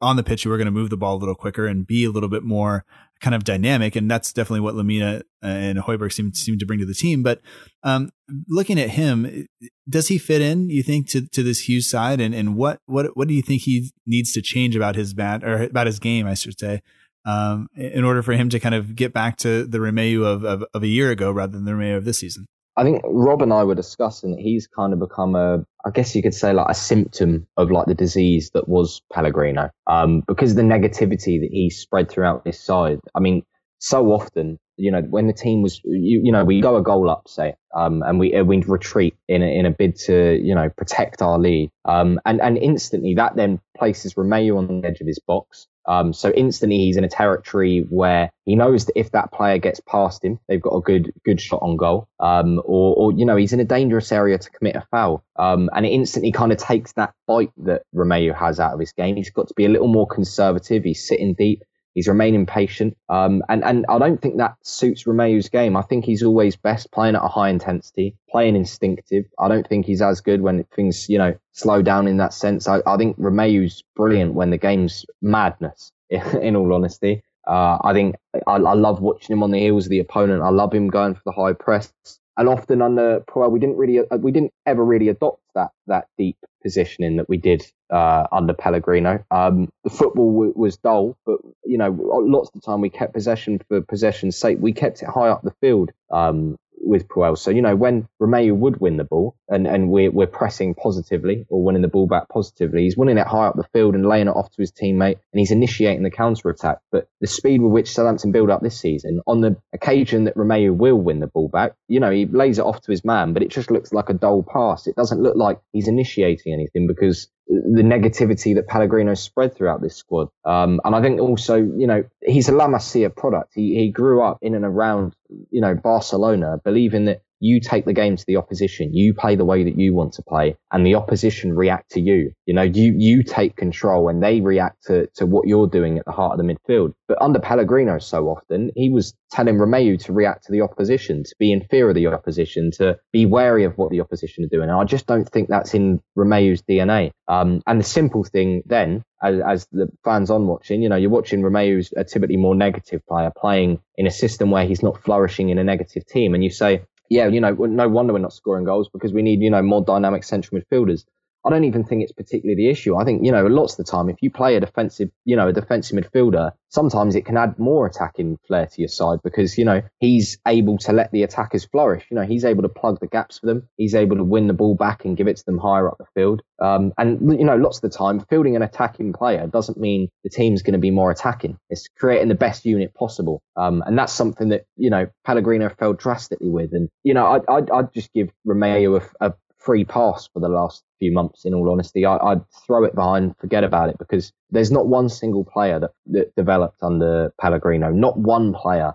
on the pitch who are going to move the ball a little quicker and be a little bit more kind of dynamic. And that's definitely what Lemina and Højbjerg seem seem to bring to the team. But um, looking at him, does he fit in? You think to to this Hughes side, and and what what what do you think he needs to change about his bat or about his game, I should say, um, in order for him to kind of get back to the Romeu of, of of a year ago rather than the Romeu of this season? I think Rob and I were discussing that he's kind of become a, I guess you could say like a symptom of like the disease that was Pellegrino. Um, because of the negativity that he spread throughout this side. I mean, so often, you know, when the team was, you, you know, we go a goal up, say, um, and we, we retreat in a, in a bid to, you know, protect our lead. Um, and, and instantly that then places Romeu on the edge of his box. Um, so instantly he's in a territory where he knows that if that player gets past him, they've got a good good shot on goal. Um, or, or you know he's in a dangerous area to commit a foul. Um, and it instantly kind of takes that bite that Romeu has out of his game. He's got to be a little more conservative. He's sitting deep. He's remaining patient. Um, and, and I don't think that suits Romeu's game. I think he's always best playing at a high intensity, playing instinctive. I don't think he's as good when things, you know, slow down in that sense. I, I think Romeu's brilliant when the game's madness, in all honesty. Uh, I think I, I love watching him on the heels of the opponent. I love him going for the high press. And often under Puel, we didn't really, uh, we didn't ever really adopt that that deep positioning that we did uh, under Pellegrino. Um, the football w- was dull, but you know, lots of the time we kept possession for possession's sake. We kept it high up the field. Um, with Puel. So, you know, when Romeu would win the ball and, and we're, we're pressing positively or winning the ball back positively, he's winning it high up the field and laying it off to his teammate and he's initiating the counter attack. But the speed with which Southampton build up this season, on the occasion that Romeu will win the ball back, you know, he lays it off to his man, but it just looks like a dull pass. It doesn't look like he's initiating anything because the negativity that Pellegrino spread throughout this squad. Um, and I think also, you know, he's a La Masia product. He, he grew up in and around, you know, Barcelona, believing that you take the game to the opposition. You play the way that you want to play and the opposition react to you. You know, you, you take control and they react to, to what you're doing at the heart of the midfield. But under Pellegrino so often, he was telling Romeu to react to the opposition, to be in fear of the opposition, to be wary of what the opposition are doing. And I just don't think that's in Romeu's DNA. Um, and the simple thing then, as, as, the fans on watching, you know, you're watching Romeu's a typically more negative player playing in a system where he's not flourishing in a negative team. And you say, yeah, you know, no wonder we're not scoring goals because we need, you know, more dynamic central midfielders. I don't even think it's particularly the issue. I think, you know, lots of the time, if you play a defensive, you know, a defensive midfielder, sometimes it can add more attacking flair to your side because, you know, he's able to let the attackers flourish. You know, he's able to plug the gaps for them. He's able to win the ball back and give it to them higher up the field. Um, and, you know, lots of the time, fielding an attacking player doesn't mean the team's going to be more attacking. It's creating the best unit possible. Um, and that's something that, you know, Pellegrino failed drastically with. And, you know, I'd, I'd, I'd just give Romeu a, a free pass for the last few months. In all honesty, I, would throw it behind, forget about it, because there's not one single player that, that developed under Pellegrino. Not one player,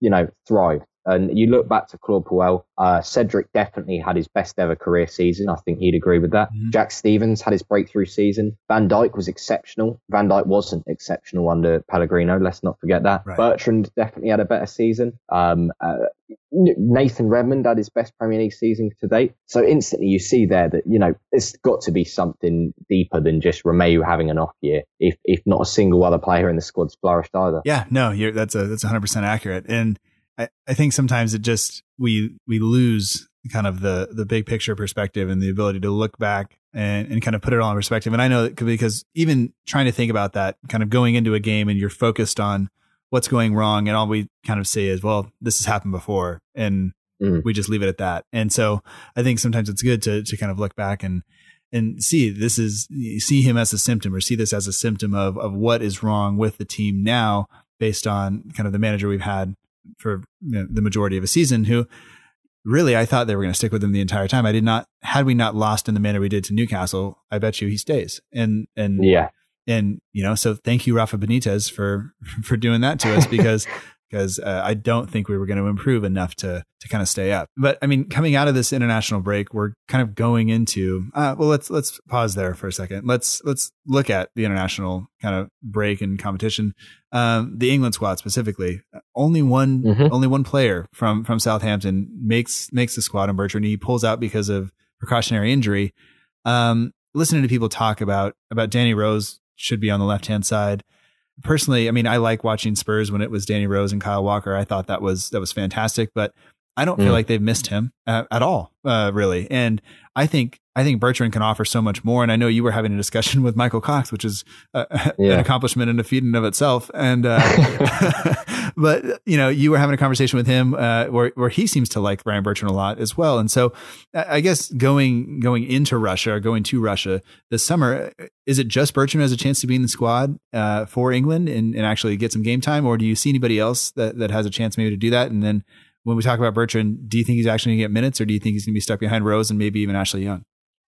you know, thrived. And you look back to Claude Puel, uh, Cedric definitely had his best ever career season. I think he'd agree with that. Mm-hmm. Jack Stephens had his breakthrough season. Van Dijk was exceptional. Van Dijk wasn't exceptional under Pellegrino. Let's not forget that. Right. Bertrand definitely had a better season. Um, uh, Nathan Redmond had his best Premier League season to date. So instantly you see there that, you know, it's got to be something deeper than just Romeu having an off year, if, if not a single other player in the squad's flourished either. Yeah, no, that's a, that's 100% accurate. And I, I think sometimes it just, we, we lose kind of the, the big picture perspective and the ability to look back and, and kind of put it all in perspective. And I know that because even trying to think about that, kind of going into a game and you're focused on, what's going wrong and all we kind of say is well this has happened before and mm. we just leave it at that and so i think sometimes it's good to to kind of look back and and see this is see him as a symptom or see this as a symptom of of what is wrong with the team now based on kind of the manager we've had for the majority of a season who really I thought they were going to stick with him the entire time. I did not had we not lost in the manner we did to Newcastle, I bet you he stays. And and yeah and you know, so thank you, Rafa Benitez, for for doing that to us because because uh, I don't think we were going to improve enough to to kind of stay up. But I mean, coming out of this international break, we're kind of going into uh, well, let's let's pause there for a second. Let's let's look at the international kind of break and competition. Um, the England squad specifically, only one mm-hmm. only one player from from Southampton makes makes the squad, and Bertrand he pulls out because of precautionary injury. Um, listening to people talk about about Danny Rose should be on the left hand side. Personally, I mean, I like watching Spurs when it was Danny Rose and Kyle Walker. I thought that was that was fantastic, but I don't mm. feel like they've missed him uh, at all, uh, really. And I think I think Bertrand can offer so much more. And I know you were having a discussion with Michael Cox, which is uh, yeah. an accomplishment and a feat in of itself. And uh, but you know, you were having a conversation with him uh, where where he seems to like Ryan Bertrand a lot as well. And so, I guess going going into Russia or going to Russia this summer, is it just Bertrand has a chance to be in the squad uh, for England and, and actually get some game time, or do you see anybody else that that has a chance maybe to do that? And then when we talk about Bertrand, do you think he's actually going to get minutes, or do you think he's going to be stuck behind Rose and maybe even Ashley Young?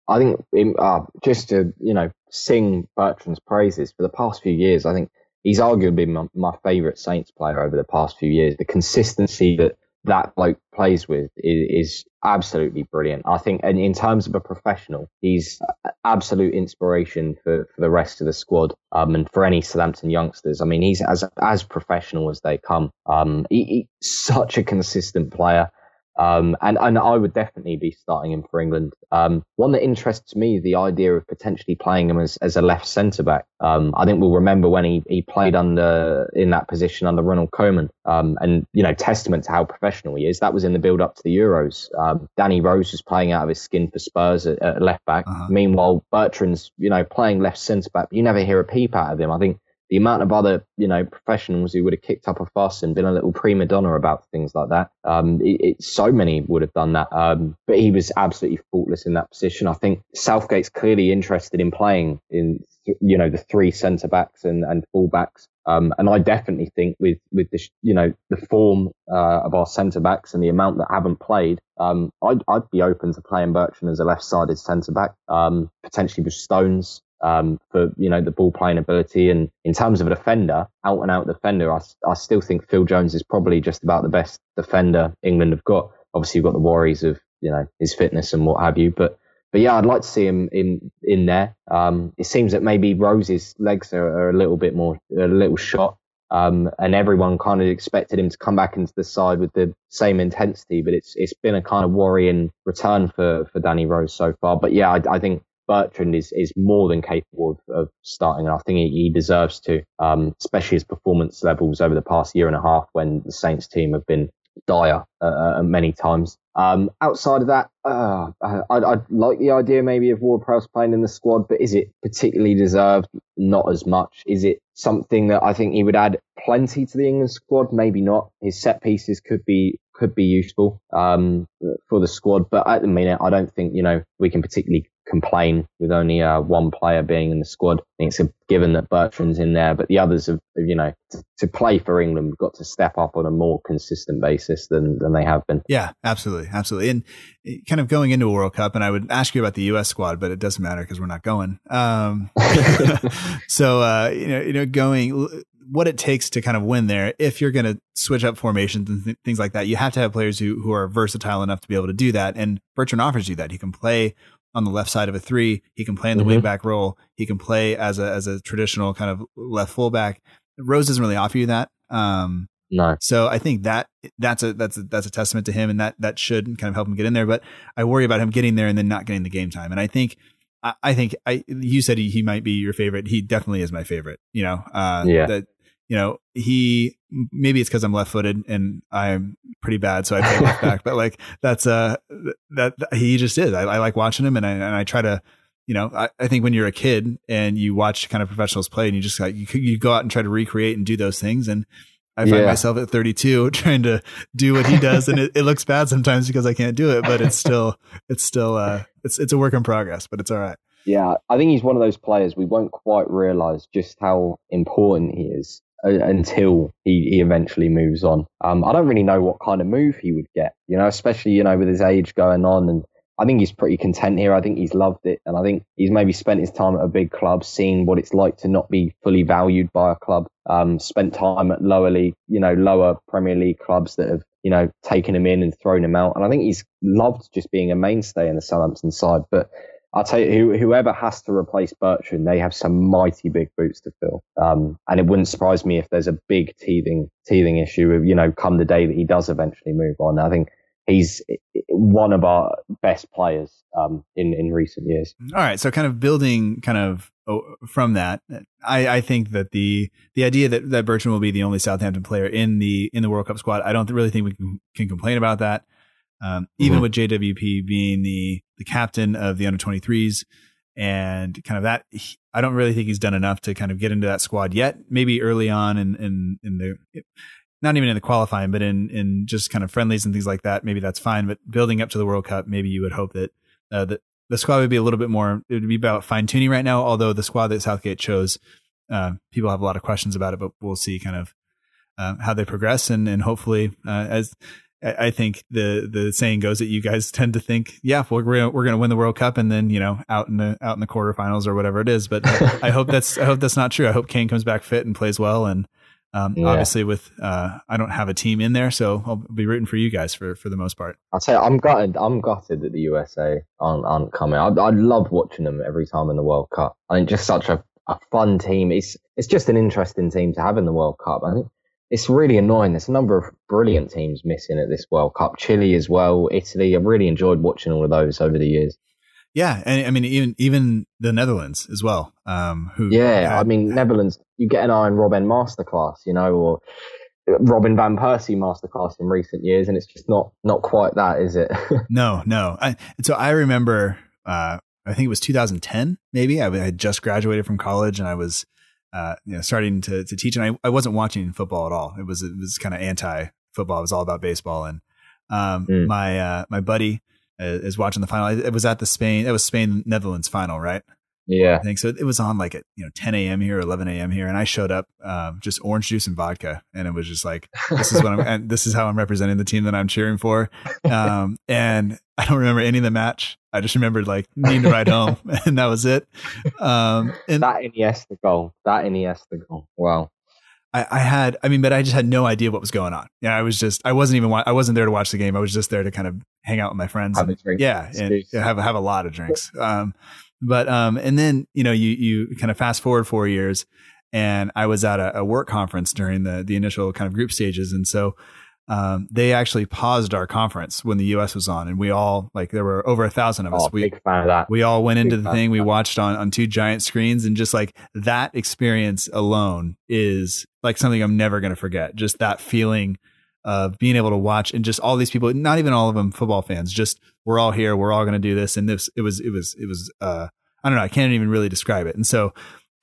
I think uh, just to you know sing Bertrand's praises for the past few years, I think he's arguably my, my favourite Saints player over the past few years. The consistency that that bloke plays with is, is, absolutely brilliant. I think, and in terms of a professional, he's absolute inspiration for, for the rest of the squad um, and for any Southampton youngsters. I mean, he's as as professional as they come. Um, he, he's such a consistent player. Um, and, and I would definitely be starting him for England. Um, one that interests me, the idea of potentially playing him as, as a left centre back. Um, I think we'll remember when he, he played under, in that position under Ronald Koeman. Um, and, you know, testament to how professional he is. That was in the build up to the Euros. Um, Danny Rose was playing out of his skin for Spurs at, at left back. Uh-huh. Meanwhile, Bertrand's, you know, playing left centre back. You never hear a peep out of him. I think the amount of other, you know, professionals who would have kicked up a fuss and been a little prima donna about things like that. Um, it, it, so many would have done that. Um, but he was absolutely faultless in that position. I think Southgate's clearly interested in playing in, you know, the three centre backs and, and full backs. Um, and I definitely think with, with the, you know, the form, uh, of our centre backs and the amount that haven't played, um, I'd, I'd be open to playing Bertrand as a left sided centre back, um, potentially with Stones, um, for you know the ball playing ability. And in terms of a defender, out and out defender, I, I still think Phil Jones is probably just about the best defender England have got. Obviously, you've got the worries of you know his fitness and what have you, but but yeah, I'd like to see him in in there. Um, it seems that maybe Rose's legs are, are a little bit more a little shot. Um, and everyone kind of expected him to come back into the side with the same intensity, but it's it's been a kind of worrying return for for Danny Rose so far. But yeah, I, I think Bertrand is, is more than capable of, of starting, and I think he, he deserves to, um, especially his performance levels over the past year and a half when the Saints team have been dire uh, uh many times. Um, outside of that, uh, I'd, I'd, like the idea maybe of Ward Prowse playing in the squad, but is it particularly deserved? Not as much. Is it something that I think he would add plenty to the England squad? Maybe not. His set pieces could be could be useful um, for the squad, but at the minute, I don't think you know we can particularly complain with only uh, one player being in the squad. I think it's a given that Bertrand's in there, but the others have, you know, to, to play for England, have got to step up on a more consistent basis than than they have been. Yeah, absolutely, absolutely. And eh, kind of going into a World Cup, and I would ask you about the U.S. squad, but it doesn't matter because we're not going. Um, so uh, you know, you know, going what it takes to kind of win there. If you're going to switch up formations and th- things like that, you have to have players who who are versatile enough to be able to do that. And Bertrand offers you that. He can play on the left side of a three. He can play in the mm-hmm. wingback role. He can play as a as a traditional kind of left fullback. Rose doesn't really offer you that. Um, no. So I think that that's a that's a, that's a testament to him, and that that should kind of help him get in there. But I worry about him getting there and then not getting the game time. And I think I, I think I you said he, he might be your favorite. He definitely is my favorite. You know. Uh, yeah. That you know, he maybe it's because I'm left footed and I'm pretty bad, so I play left back. But like that's uh that, that he just is. I, I, like watching him, and I and I try to, you know, I, I think when you're a kid and you watch kind of professionals play, and you just like you you go out and try to recreate and do those things, and I find yeah. myself at 32 trying to do what he does, and it, it looks bad sometimes because I can't do it, but it's still it's still uh it's it's a work in progress, but it's all right. Yeah, I think he's one of those players we won't quite realize just how important he is until he, he eventually moves on. Um, I don't really know what kind of move he would get, you know, especially, you know, with his age going on. And I think he's pretty content here. I think he's loved it. And I think he's maybe spent his time at a big club, seeing what it's like to not be fully valued by a club. Um, spent time at lower league, you know, lower Premier League clubs that have, you know, taken him in and thrown him out. And I think he's loved just being a mainstay in the Southampton side. But I'll tell you, whoever has to replace Bertrand, they have some mighty big boots to fill. Um, and it wouldn't surprise me if there's a big teething, teething issue of, you know, come the day that he does eventually move on. I think he's one of our best players um, in in recent years. All right, so kind of building kind of oh, from that, I, I think that the the idea that that Bertrand will be the only Southampton player in the in the World Cup squad, I don't really think we can, can complain about that. Um, even mm-hmm. with JWP being the the captain of the under 23s and kind of that, I don't really think he's done enough to kind of get into that squad yet. Maybe early on in in, in the not even in the qualifying, but in in just kind of friendlies and things like that. Maybe that's fine. But building up to the World Cup, maybe you would hope that uh, that the squad would be a little bit more. It would be about fine tuning right now. Although the squad that Southgate chose, uh, people have a lot of questions about it, but we'll see kind of uh, how they progress and and hopefully uh, as I think the the saying goes that you guys tend to think, yeah, we're we're going to win the World Cup and then you know out in the out in the quarterfinals or whatever it is. But I hope that's I hope that's not true. I hope Kane comes back fit and plays well. And um, yeah. obviously, with uh, I don't have a team in there, so I'll be rooting for you guys for for the most part. I'll say I'm gutted. I'm gutted that the USA aren't, aren't coming. I, I love watching them every time in the World Cup. I think just such a a fun team. It's it's just an interesting team to have in the World Cup. I think it's really annoying. There's a number of brilliant teams missing at this World Cup. Chile as well, Italy. I've really enjoyed watching all of those over the years. Yeah, and I mean even even the Netherlands as well. Um, who? Yeah, had, I mean Netherlands. You get an Arjen Robben masterclass, you know, or Robin van Persie masterclass in recent years, and it's just not not quite that, is it? no, no. I, so I remember, uh, I think it was 2010, maybe. I had just graduated from college, and I was uh, you know, starting to, to teach. And I, I wasn't watching football at all. It was, it was kind of anti football. It was all about baseball. And, um, Mm. my, uh, my buddy uh, is watching the final. It was at the Spain, it was Spain Netherlands final, right? Yeah. I think so. It was on like at you know 10 a.m. here, 11 a.m. here, and I showed up um, just orange juice and vodka, and it was just like this is what I'm, and this is how I'm representing the team that I'm cheering for. Um, and I don't remember any of the match. I just remembered like needing to ride home, and that was it. Um, and That Iniesta goal. That Iniesta goal. Wow. I, I had, I mean, but I just had no idea what was going on. Yeah, I was just, I wasn't even, I wasn't there to watch the game. I was just there to kind of hang out with my friends. Have and- a drink. yeah, and have have a lot of drinks. Um, but um, and then you know you you kind of fast forward four years, and I was at a, a work conference during the the initial kind of group stages, and so um, they actually paused our conference when the U.S. was on, and we all like there were over a thousand of us. Oh, we big fan of that. we all went into the thing. We watched on on two giant screens, and just like that experience alone is like something I'm never going to forget. Just that feeling of being able to watch and just all these people, not even all of them football fans, just we're all here, we're all going to do this, and this it was it was it was uh I don't know, I can't even really describe it. And so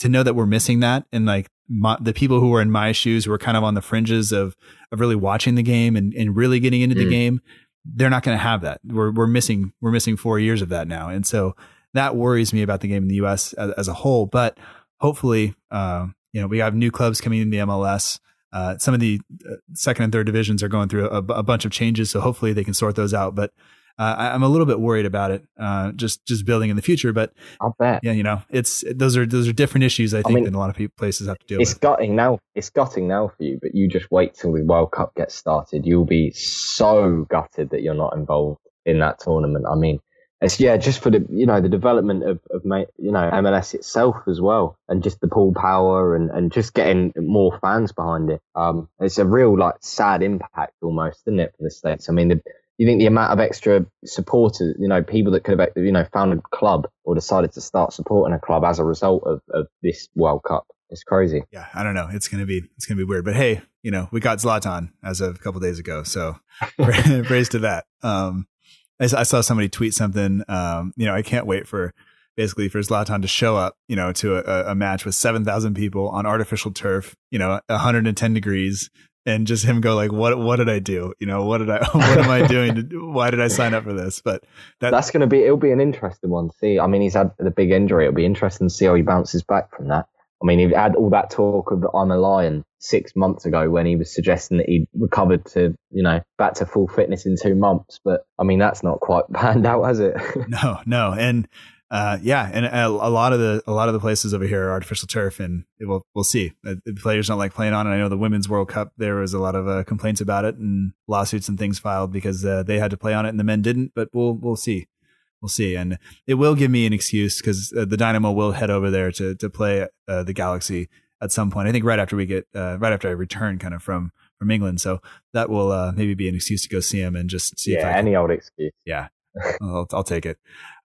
to know that we're missing that, and like my, the people who were in my shoes, who were kind of on the fringes of of really watching the game and and really getting into the Mm. game, they're not going to have that. We're we're missing we're missing four years of that now, and so that worries me about the game in the U.S. as, as a whole. But hopefully, uh, you know, we have new clubs coming in the MLS. Uh, some of the uh, second and third divisions are going through a, a bunch of changes, so hopefully they can sort those out. But uh, I, I'm a little bit worried about it, uh, just just building in the future. But I'll bet. yeah, you know, it's those are those are different issues I think mean, than a lot of people, places have to deal It's with. gutting now. It's gutting now for you, but you just wait till the World Cup gets started. You'll be so gutted that you're not involved in that tournament. I mean, it's yeah, just for the you know the development of of you know MLS itself as well, and just the pool power and and just getting more fans behind it. Um, it's a real like sad impact almost, isn't it, for the states? I mean, the, you think the amount of extra supporters, you know, people that could have you know found a club or decided to start supporting a club as a result of of this World Cup. It's crazy. Yeah, I don't know. It's gonna be it's gonna be weird. But hey, you know, we got Zlatan as of a couple days ago, so praise to that. Um, I, I saw somebody tweet something. Um, you know, I can't wait for basically for Zlatan to show up, you know, to a, a match with seven thousand people on artificial turf, you know, 110 degrees, and just him go like, "What? What did I do? You know, what did I? What am I doing? To, why did I sign up for this?" But that, That's going to be, it'll be an interesting one to see. I mean, he's had the big injury. It'll be interesting to see how he bounces back from that. I mean, he had all that talk of I'm a lion six months ago when he was suggesting that he'd recovered to, you know, back to full fitness in two months. But I mean, that's not quite panned out, has it? No, no, and uh, yeah, and a, a lot of the a lot of the places over here are artificial turf, and it will we'll see. Uh, The players don't like playing on it. I know the Women's World Cup there was a lot of uh, complaints about it and lawsuits and things filed because uh, they had to play on it and the men didn't. But we'll we'll see, we'll see, and it will give me an excuse because uh, the Dynamo will head over there to to play uh, the Galaxy at some point. I think right after we get uh, right after I return, kind of from from England. So that will uh, maybe be an excuse to go see him and just see if yeah, I can any old excuse. yeah, I'll, I'll take it.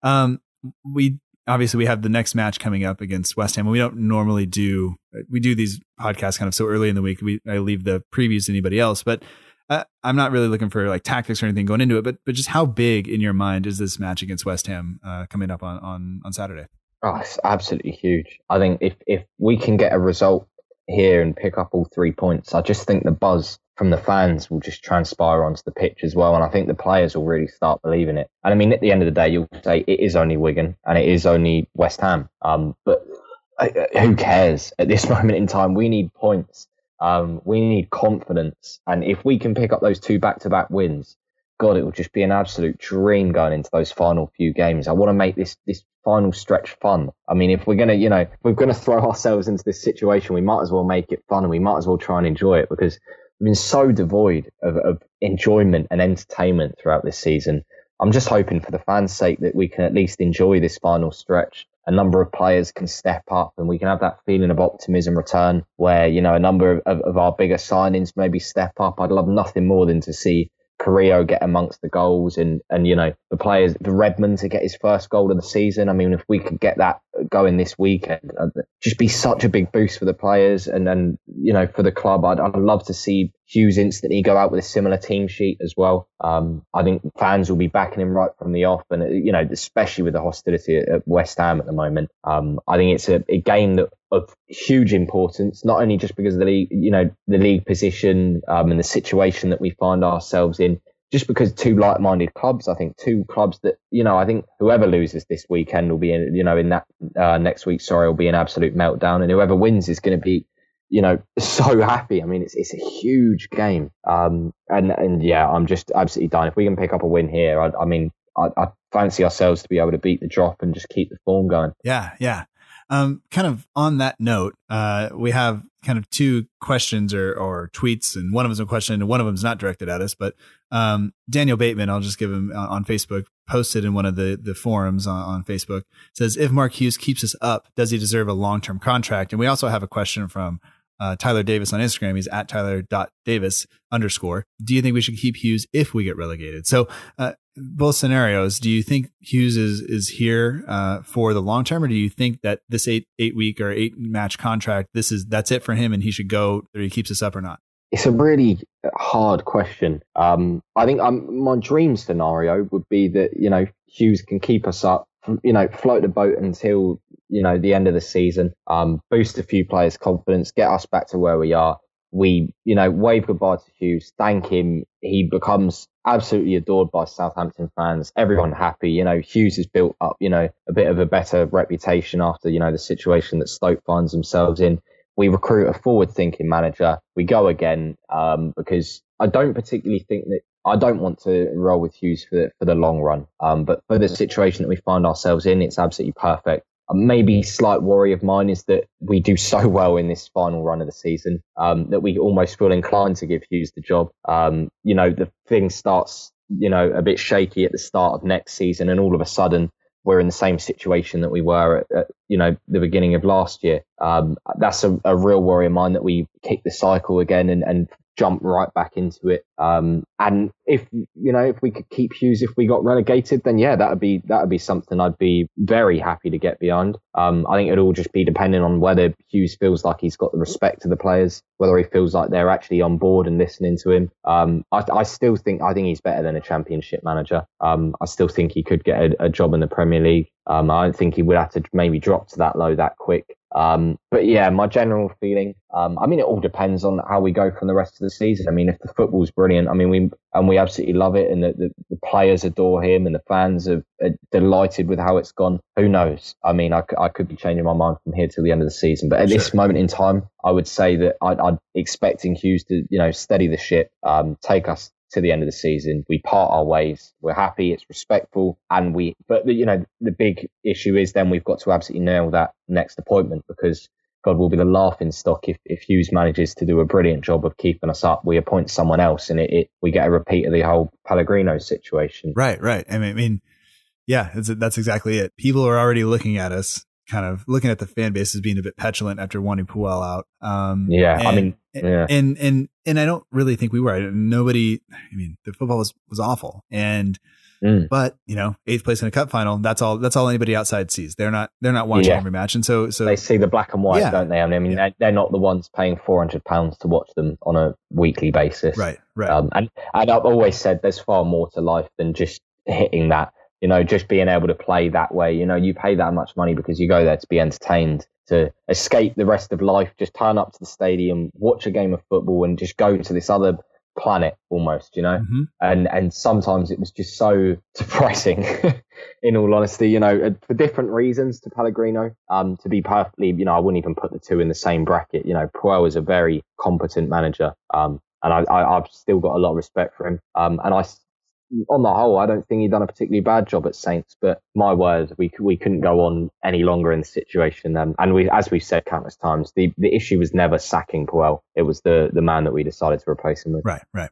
Um, we obviously we have the next match coming up against West Ham. And we don't normally do we do these podcasts kind of so early in the week. We I leave the previews to anybody else, but uh, I'm not really looking for like tactics or anything going into it. But but just how big in your mind is this match against West Ham uh, coming up on on on Saturday? Oh, it's absolutely huge. I think if, if we can get a result here and pick up all three points, I just think the buzz from the fans will just transpire onto the pitch as well. And I think the players will really start believing it. And I mean, at the end of the day, you'll say it is only Wigan and it is only West Ham. Um, but uh, who cares at this moment in time? We need points. Um, we need confidence. And if we can pick up those two back to back wins, God, it will just be an absolute dream going into those final few games. I want to make this this final stretch fun. I mean, if we're gonna, you know, we're gonna throw ourselves into this situation, we might as well make it fun and we might as well try and enjoy it because been so devoid of, of enjoyment and entertainment throughout this season. I'm just hoping for the fans' sake that we can at least enjoy this final stretch. A number of players can step up and we can have that feeling of optimism return where, you know, a number of, of, our bigger signings maybe step up. I'd love nothing more than to see Carrillo get amongst the goals and, and, you know, the players, the Redmond to get his first goal of the season. I mean, if we could get that going this weekend. Just be such a big boost for the players and then, you know, for the club. I'd, I'd love to see Hughes instantly go out with a similar team sheet as well. Um, I think fans will be backing him right from the off, and uh, you know, especially with the hostility at, West Ham at the moment. Um, I think it's a, a, game that of huge importance, not only just because of the league, you know, the league position um, and the situation that we find ourselves in, just because two like-minded clubs, I think two clubs that you know, I think whoever loses this weekend will be in, you know, in that uh, next week, sorry, will be an absolute meltdown, and whoever wins is going to be, you know, so happy. I mean, it's it's a huge game, um, and and yeah, I'm just absolutely dying. If we can pick up a win here, I, I mean, I, I fancy ourselves to be able to beat the drop and just keep the form going. Yeah, yeah. Um, kind of on that note, uh, we have kind of two questions or, or tweets, and one of them's a question, and one of them's not directed at us. But um, Daniel Bateman, I'll just give him uh, on Facebook, posted in one of the the forums on, on Facebook, says if Mark Hughes keeps us up, does he deserve a long term contract? And we also have a question from uh, Tyler Davis on Instagram. He's at Tyler.Davis underscore. Do you think we should keep Hughes if we get relegated? So, uh, both scenarios, do you think Hughes is, is here, uh, for the long term, or do you think that this eight, eight week or eight match contract, this is, that's it for him and he should go or he keeps us up or not? It's a really hard question. Um, I think um, my dream scenario would be that, you know, Hughes can keep us up you know, float the boat until, you know, the end of the season, um, boost a few players' confidence, get us back to where we are. We, you know, wave goodbye to Hughes, thank him. He becomes absolutely adored by Southampton fans. Everyone happy. You know, Hughes has built up, you know, a bit of a better reputation after, you know, the situation that Stoke finds themselves in. We recruit a forward thinking manager. We go again, um, because I don't particularly think that I don't want to enroll with Hughes for the, for the long run. Um, but for the situation that we find ourselves in, it's absolutely perfect. Uh, maybe slight worry of mine is that we do so well in this final run of the season um, that we almost feel inclined to give Hughes the job. Um, you know, the thing starts, you know, a bit shaky at the start of next season, and all of a sudden we're in the same situation that we were at, at you know the beginning of last year. Um, that's a, a, real worry of mine that we kick the cycle again and, and jump right back into it. Um, and if you know, if we could keep Hughes if we got relegated, then yeah, that would be that would be something I'd be very happy to get behind. Um, I think it'd all just be depending on whether Hughes feels like he's got the respect of the players, whether he feels like they're actually on board and listening to him. Um, I, I, still think I think he's better than a Championship manager. Um, I still think he could get a, a job in the Premier League. Um, I don't think he would have to maybe drop to that low that quick. Um, but yeah, my general feeling, um, I mean, it all depends on how we go from the rest of the season. I mean, if the football's brilliant, I mean, we, and we absolutely love it and the, the, the players adore him and the fans are, are, delighted with how it's gone. Who knows? I mean, I, I could be changing my mind from here till the end of the season, but at sure. this moment in time, I would say that I'd, I'd expecting Hughes to, you know, steady the ship, um, take us to the end of the season. We part our ways. We're happy. It's respectful. And we, but you know, the big issue is then we've got to absolutely nail that next appointment because God will be the laughing stock if, if Hughes manages to do a brilliant job of keeping us up. We appoint someone else and it, it we get a repeat of the whole Pellegrino situation. Right, right. I mean, I mean yeah, that's exactly it. People are already looking at us kind of looking at the fan base as being a bit petulant after wanting Puel out. Um, yeah, and, I mean, yeah. and and and I don't really think we were. Nobody. I mean, the football was was awful, and mm. but you know, eighth place in a cup final. That's all. That's all anybody outside sees. They're not. They're not watching yeah. every match, and so so they see the black and white, yeah. don't they? I mean, they're, they're not the ones paying four hundred pounds to watch them on a weekly basis, right? Right. Um, and and I've always said there's far more to life than just hitting that you know, just being able to play that way. You know, you pay that much money because you go there to be entertained, to escape the rest of life, just turn up to the stadium, watch a game of football, and just go to this other planet almost, you know. Mm-hmm. And and sometimes it was just so depressing. in all honesty, you know, for different reasons to Pellegrino. Um, to be perfectly, you know, I wouldn't even put the two in the same bracket. You know, Puel is a very competent manager. Um, and I, I, have still got a lot of respect for him. Um, and I on the whole, I don't think he'd done a particularly bad job at Saints. But my word, we we couldn't go on any longer in the situation. Um, and we, as we've said countless times, the, the issue was never sacking Puel. It was the the man that we decided to replace him with. Right, right.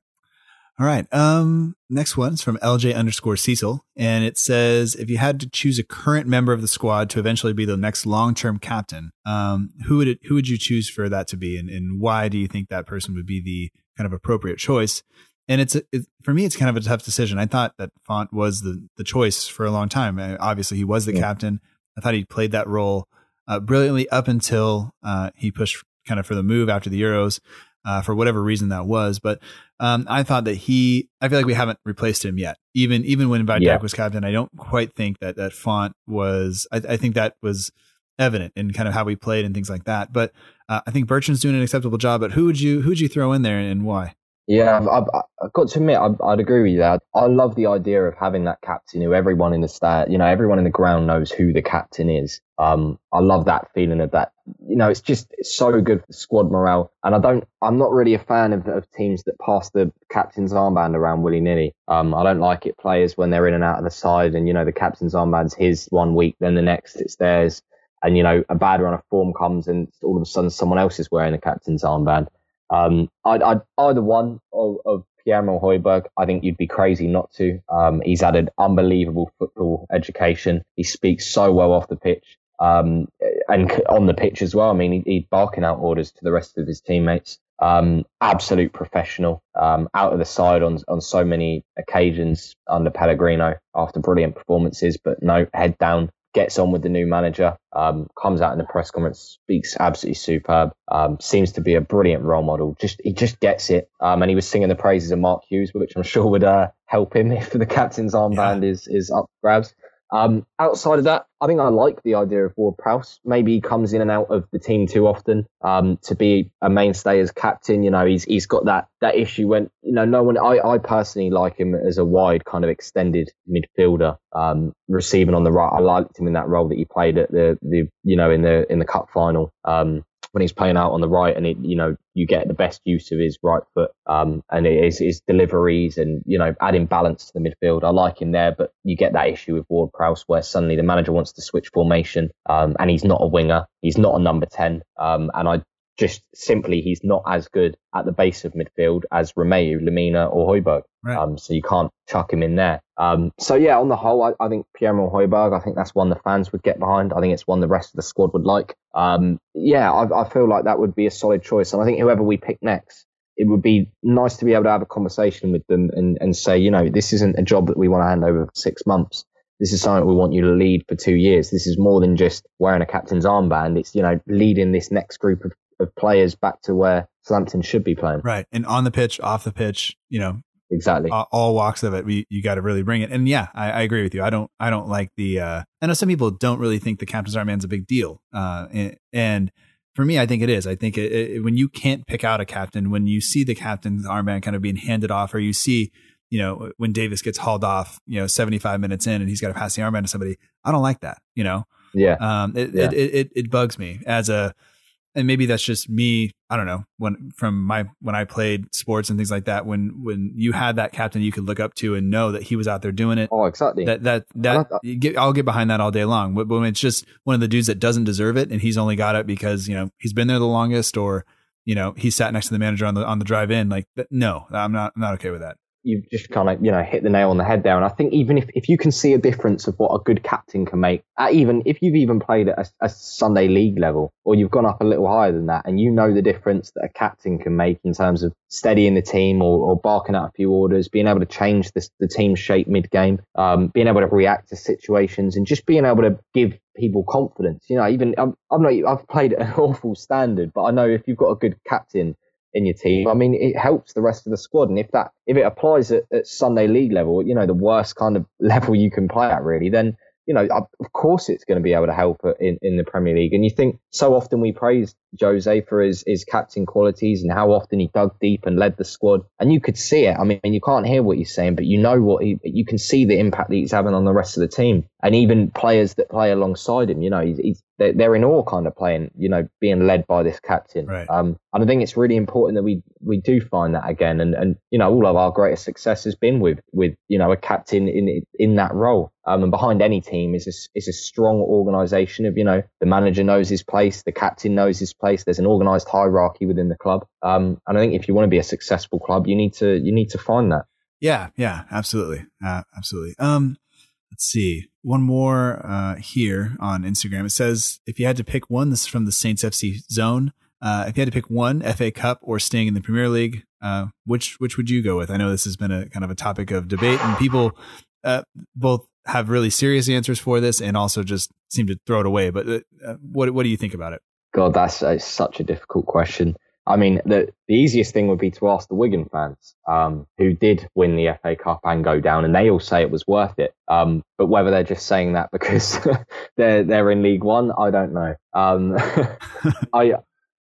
All right. Um, next one is from LJ underscore Cecil, and it says, if you had to choose a current member of the squad to eventually be the next long term captain, um, who would it, who would you choose for that to be, and, and why do you think that person would be the kind of appropriate choice? And it's it, for me, it's kind of a tough decision. I thought that Fonte was the the choice for a long time. obviously, he was the yeah. captain. I thought he played that role uh, brilliantly up until uh, he pushed kind of for the move after the Euros uh, for whatever reason that was. But um, I thought that he, I feel like we haven't replaced him yet. Even even when Dijk Yeah. was captain, I don't quite think that that Fonte was. I, I think that was evident in kind of how we played and things like that. But uh, I think Bertrand's doing an acceptable job. But who would you who would you throw in there and why? Yeah, I've, I've, I've got to admit, I'd, I'd agree with you there. I love the idea of having that captain who everyone in the stat, you know, everyone in the ground knows who the captain is. Um, I love that feeling of that. You know, it's just it's so good for squad morale. And I don't, I'm not really a fan of, of teams that pass the captain's armband around willy nilly. Um, I don't like it players when they're in and out of the side and, you know, the captain's armband's his one week, then the next it's theirs. And, you know, a bad run of form comes and all of a sudden someone else is wearing the captain's armband. Um, I'd, I'd either one of, of Pierre Højbjerg. I think you'd be crazy not to. Um, he's had an unbelievable football education. He speaks so well off the pitch, um, and on the pitch as well. I mean, he, he's barking out orders to the rest of his teammates. Um, absolute professional. Um, out of the side on on so many occasions under Pellegrino after brilliant performances, but no head down gets on with the new manager, um, comes out in the press conference, speaks absolutely superb, um, seems to be a brilliant role model. Just he just gets it, um, and he was singing the praises of Mark Hughes, which I'm sure would uh, help him if the captain's armband is is up for grabs. Um, outside of that, I think I like the idea of Ward Prowse. Maybe he comes in and out of the team too often um, to be a mainstay as captain. You know, he's he's got that that issue when you know no one. I, I personally like him as a wide kind of extended midfielder, um, receiving on the right. I liked him in that role that he played at the the you know in the in the cup final. Um, when he's playing out on the right, and it, you know you get the best use of his right foot, um, and his, his deliveries, and you know adding balance to the midfield. I like him there, but you get that issue with Ward Prowse where suddenly the manager wants to switch formation, um, and he's not a winger, he's not a number ten, um, and I just simply he's not as good at the base of midfield as Romeu, Lemina, or Højbjerg. Right. Um, so you can't chuck him in there. Um, so yeah, on the whole, I, I think Pierre Højbjerg, I think that's one the fans would get behind. I think it's one the rest of the squad would like. Um, yeah, I, I feel like that would be a solid choice. And I think whoever we pick next, it would be nice to be able to have a conversation with them and, and say, you know, this isn't a job that we want to hand over for six months. This is something we want you to lead for two years. This is more than just wearing a captain's armband. It's, you know, leading this next group of, of players back to where Southampton should be playing. Right. And on the pitch, off the pitch, you know, Exactly. all, all walks of it, we, you got to really bring it. And yeah, I, I agree with you. I don't, I don't like the, uh, I know some people don't really think the captain's armband's a big deal. Uh, and, and for me, I think it is. I think it, it, when you can't pick out a captain, when you see the captain's armband kind of being handed off, or you see, you know, when Davis gets hauled off, you know, 75 minutes in and he's got to pass the armband to somebody, I don't like that, you know? yeah. Um, it, Yeah. it, it, it, it bugs me as a, and maybe that's just me. I don't know when from my when I played sports and things like that. When when you had that captain you could look up to and know that he was out there doing it. Oh, exactly. That that that get, I'll get behind that all day long. But, but when it's just one of the dudes that doesn't deserve it and he's only got it because you know he's been there the longest or you know he sat next to the manager on the on the drive in. Like no, I'm not I'm not okay with that. You've just kind of you know hit the nail on the head there. And I think even if, if you can see a difference of what a good captain can make, even if you've even played at a, a Sunday league level or you've gone up a little higher than that, and you know the difference that a captain can make in terms of steadying the team or, or barking out a few orders, being able to change the, the team shape mid game, um, being able to react to situations, and just being able to give people confidence. You know, even I'm, I'm not I've played at an awful standard, but I know if you've got a good captain in your team. I mean, it helps the rest of the squad. And if that, if it applies at, at Sunday league level, you know, the worst kind of level you can play at really, then, you know, of course it's going to be able to help in, in the Premier League. And you think so often we praise Jose for his, his captain qualities and how often he dug deep and led the squad. And you could see it. I mean, you can't hear what he's saying, but you know what he, you can see the impact that he's having on the rest of the team. And even players that play alongside him, you know, he's, he's they're, they're in awe kind of playing, you know, being led by this captain. Right. Um, and I think it's really important that we, we do find that again. And, and, you know, all of our greatest success has been with, with, you know, a captain in, in that role. Um, and behind any team is a, is a strong organization of, you know, the manager knows his place, the captain knows his place. There's an organized hierarchy within the club. Um, and I think if you want to be a successful club, you need to, you need to find that. Yeah, yeah, absolutely, uh, absolutely. Um, let's see, one more uh, here on Instagram. It says if you had to pick one, this is from the Saints FC zone. Uh, if you had to pick one FA Cup or staying in the Premier League, uh, which which would you go with? I know this has been a kind of a topic of debate, and people uh, both have really serious answers for this and also just seem to throw it away. But uh, what what do you think about it? God, that's such a difficult question. I mean, the, the easiest thing would be to ask the Wigan fans, um, who did win the FA Cup and go down, and they all say it was worth it. Um, but whether they're just saying that because they're they're in League One, I don't know. Um, I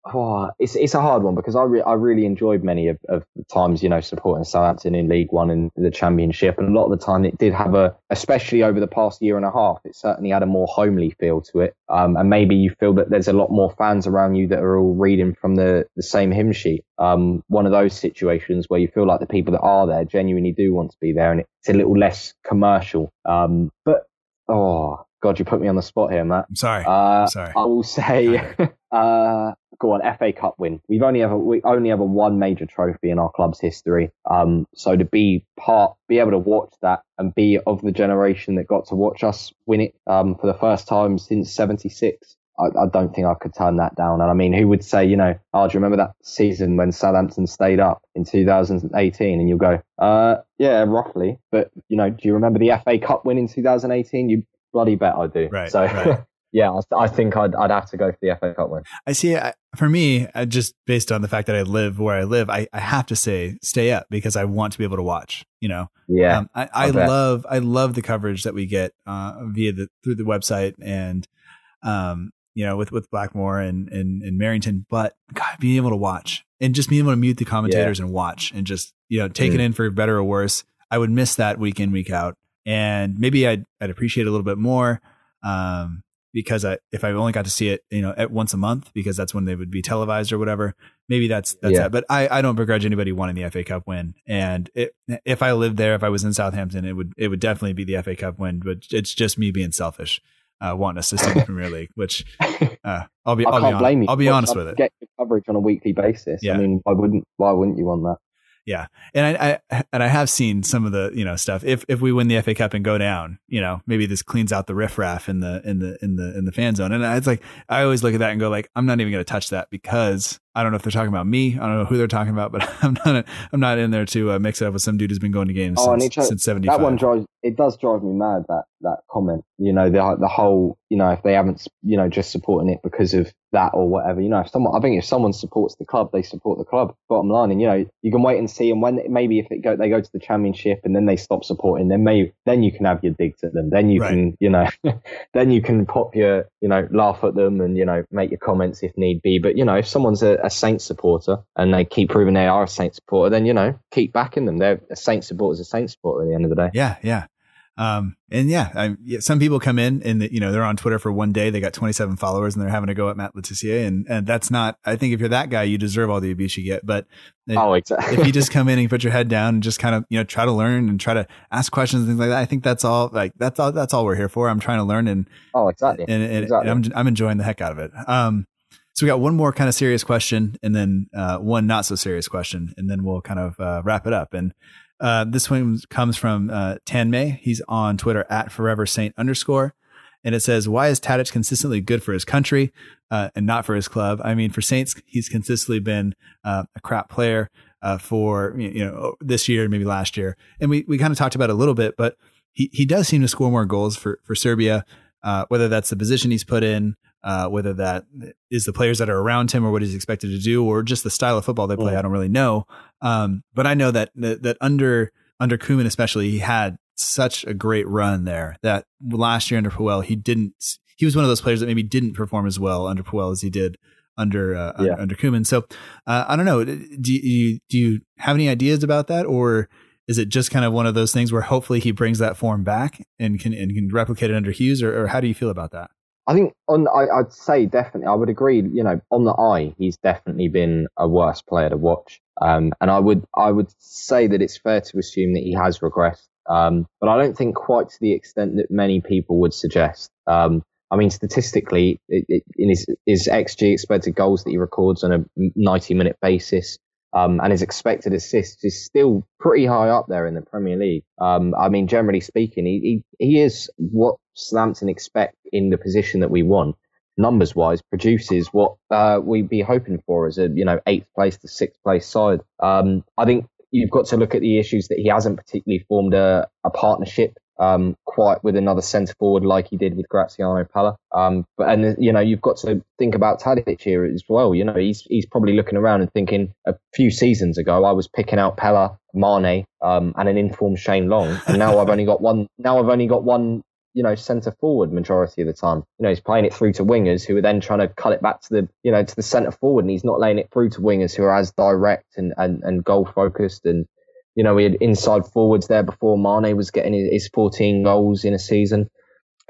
Oh, it's it's a hard one because I re- I really enjoyed many of, of the times you know supporting Southampton in League One and the Championship, and a lot of the time it did have a, especially over the past year and a half, it certainly had a more homely feel to it. Um, and maybe you feel that there's a lot more fans around you that are all reading from the the same hymn sheet. Um, one of those situations where you feel like the people that are there genuinely do want to be there, and it's a little less commercial. Um, but oh God, you put me on the spot here, Matt. I'm sorry. Uh, I'm sorry. I will say, uh, go on, FA Cup win. We've only ever we only ever one major trophy in our club's history. Um, so to be part, be able to watch that and be of the generation that got to watch us win it um, for the first time since '76. I, I, don't think I could turn that down. And I mean, who would say, you know, oh, do you remember that season when Southampton stayed up in 2018? And you'll go, uh, yeah, roughly. But, you know, do you remember the FA Cup win in 2018? You bloody bet I do. Right. So, right. yeah, I, I, think I'd, I'd have to go for the FA Cup win. I see. I, for me, I, just based on the fact that I live where I live, I, I have to say stay up because I want to be able to watch. You know. Yeah. Um, I, I love I love the coverage that we get uh, via the through the website and um you know with with Blackmore and and, and Merrington, but God, being able to watch and just being able to mute the commentators yeah. and watch and just you know take mm. it in for better or worse. I would miss that week in week out and maybe I'd, I'd appreciate it a little bit more um, because I, if I only got to see it, you know, at once a month because that's when they would be televised or whatever. Maybe that's that's yeah. that. But I, I don't begrudge anybody wanting the FA Cup win. And it, if I lived there, if I was in Southampton, it would it would definitely be the FA Cup win. But it's just me being selfish. Uh, wanting a system in Premier League, which uh, I'll be, I I'll can't be, blame on, you. I'll be honest with it. Get coverage on a weekly basis. Yeah. I mean, why wouldn't why wouldn't you want that? Yeah, and I, I, and I have seen some of the you know stuff. If if we win the FA Cup and go down, you know, maybe this cleans out the riffraff in the in the in the in the fan zone. And it's like I always look at that and go like, I'm not even going to touch that because I don't know if they're talking about me. I don't know who they're talking about, but I'm not. I'm not in there to uh, mix it up with some dude who's been going to games oh, since, it, since '75. That one drives. It does drive me mad. That that comment. You know, the the whole. You know, if they haven't, you know, just supporting it because of that or whatever. You know, if someone, I think if someone supports the club, they support the club. Bottom line, and you know, you can wait and see. And when maybe if it go, they go to the championship and then they stop supporting, then maybe then you can have your digs at them. Then you right. can, you know, then you can pop your, you know, laugh at them and you know make your comments if need be. But you know, if someone's a, a Saints supporter and they keep proving they are a Saints supporter, then you know, keep backing them. They're a Saints supporter is a Saints supporter at the end of the day. Yeah, yeah. Um, and yeah, I, some people come in and the, you know they're on Twitter for one day. They got 27 followers and they're having to go at Matt Le Tissier, and and that's not. I think if you're that guy, you deserve all the abuse you get. But oh, exactly. if you just come in and put your head down and just kind of you know try to learn and try to ask questions and things like that, I think that's all. Like that's all. That's all we're here for. I'm trying to learn and oh, exactly. And, and, exactly. and I'm I'm enjoying the heck out of it. Um, we got one more kind of serious question and then uh, one not so serious question, and then we'll kind of uh, wrap it up. And uh, this one comes from uh, Tan May. He's on Twitter at Forever Saint underscore, and it says, "Why is Tadic consistently good for his country uh, and not for his club? I mean, for Saints, he's consistently been uh, a crap player for you know this year, maybe last year, and we we kind of talked about it a little bit, but he he does seem to score more goals for for Serbia, whether that's the position he's put in." Uh, whether that is the players that are around him or what he's expected to do or just the style of football they play, I don't really know. Um, but I know that, that, that under under Koeman especially, he had such a great run there that last year under Puel, he didn't. He was one of those players that maybe didn't perform as well under Puel as he did under uh, yeah. under, under Koeman. So uh, I don't know. Do you do you have any ideas about that, or is it just kind of one of those things where hopefully he brings that form back and can and can replicate it under Hughes, or, or how do you feel about that? I think on I, would say definitely I would agree. You know, on the eye, he's definitely been a worse player to watch. Um, and I would I would say that it's fair to assume that he has regressed. Um, but I don't think quite to the extent that many people would suggest. Um, I mean, statistically, it, it, in his, his XG expected goals that he records on a 90 minute basis, um, and his expected assists is still pretty high up there in the Premier League. Um, I mean, generally speaking, he, he, he is what Southampton expect in the position that we want. Numbers wise, produces what uh, we'd be hoping for as a you know eighth place to sixth place side. Um, I think you've got to look at the issues that he hasn't particularly formed a, a partnership um, quite with another centre forward like he did with Graziano Pellè. Um, but and you know you've got to think about Tadic here as well. You know he's he's probably looking around and thinking a few seasons ago I was picking out Pellè, Mane, um, and an informed Shane Long, and now I've only got one. Now I've only got one you know, centre forward majority of the time. You know, he's playing it through to wingers who are then trying to cut it back to the, you know, to the centre forward and he's not laying it through to wingers who are as direct and, and, and goal focused. And, you know, we had inside forwards there before Mane was getting his 14 goals in a season.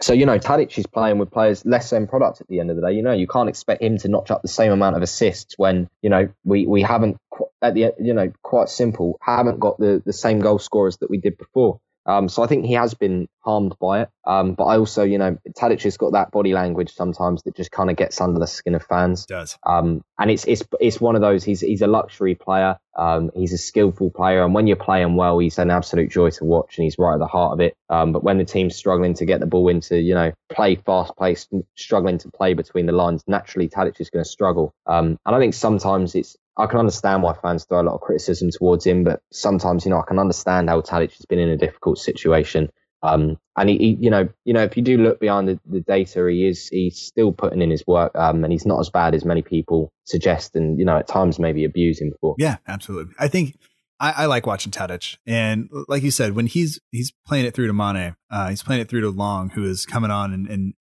So, you know, Tadic is playing with players less end product at the end of the day. You know, you can't expect him to notch up the same amount of assists when, you know, we, we haven't, at the, you know, quite simple, haven't got the, the same goal scorers that we did before. Um, so I think he has been harmed by it. Um, but I also, you know, Tadic has got that body language sometimes that just kind of gets under the skin of fans. It does. Um, and it's it's it's one of those. He's he's a luxury player. Um, he's a skillful player, and when you're playing well, he's an absolute joy to watch, and he's right at the heart of it. Um, but when the team's struggling to get the ball into, you know, play fast pace, struggling to play between the lines, naturally Tadic is going to struggle. Um, and I think sometimes it's I can understand why fans throw a lot of criticism towards him, but sometimes, you know, I can understand how Tadic has been in a difficult situation. Um, and he, he, you know, you know, if you do look behind the, the data, he is he's still putting in his work, um, and he's not as bad as many people suggest, and you know, at times maybe abuse him for. Yeah, absolutely. I think I, I like watching Tadic, and like you said, when he's he's playing it through to Mane, uh, he's playing it through to Long, who is coming on and, and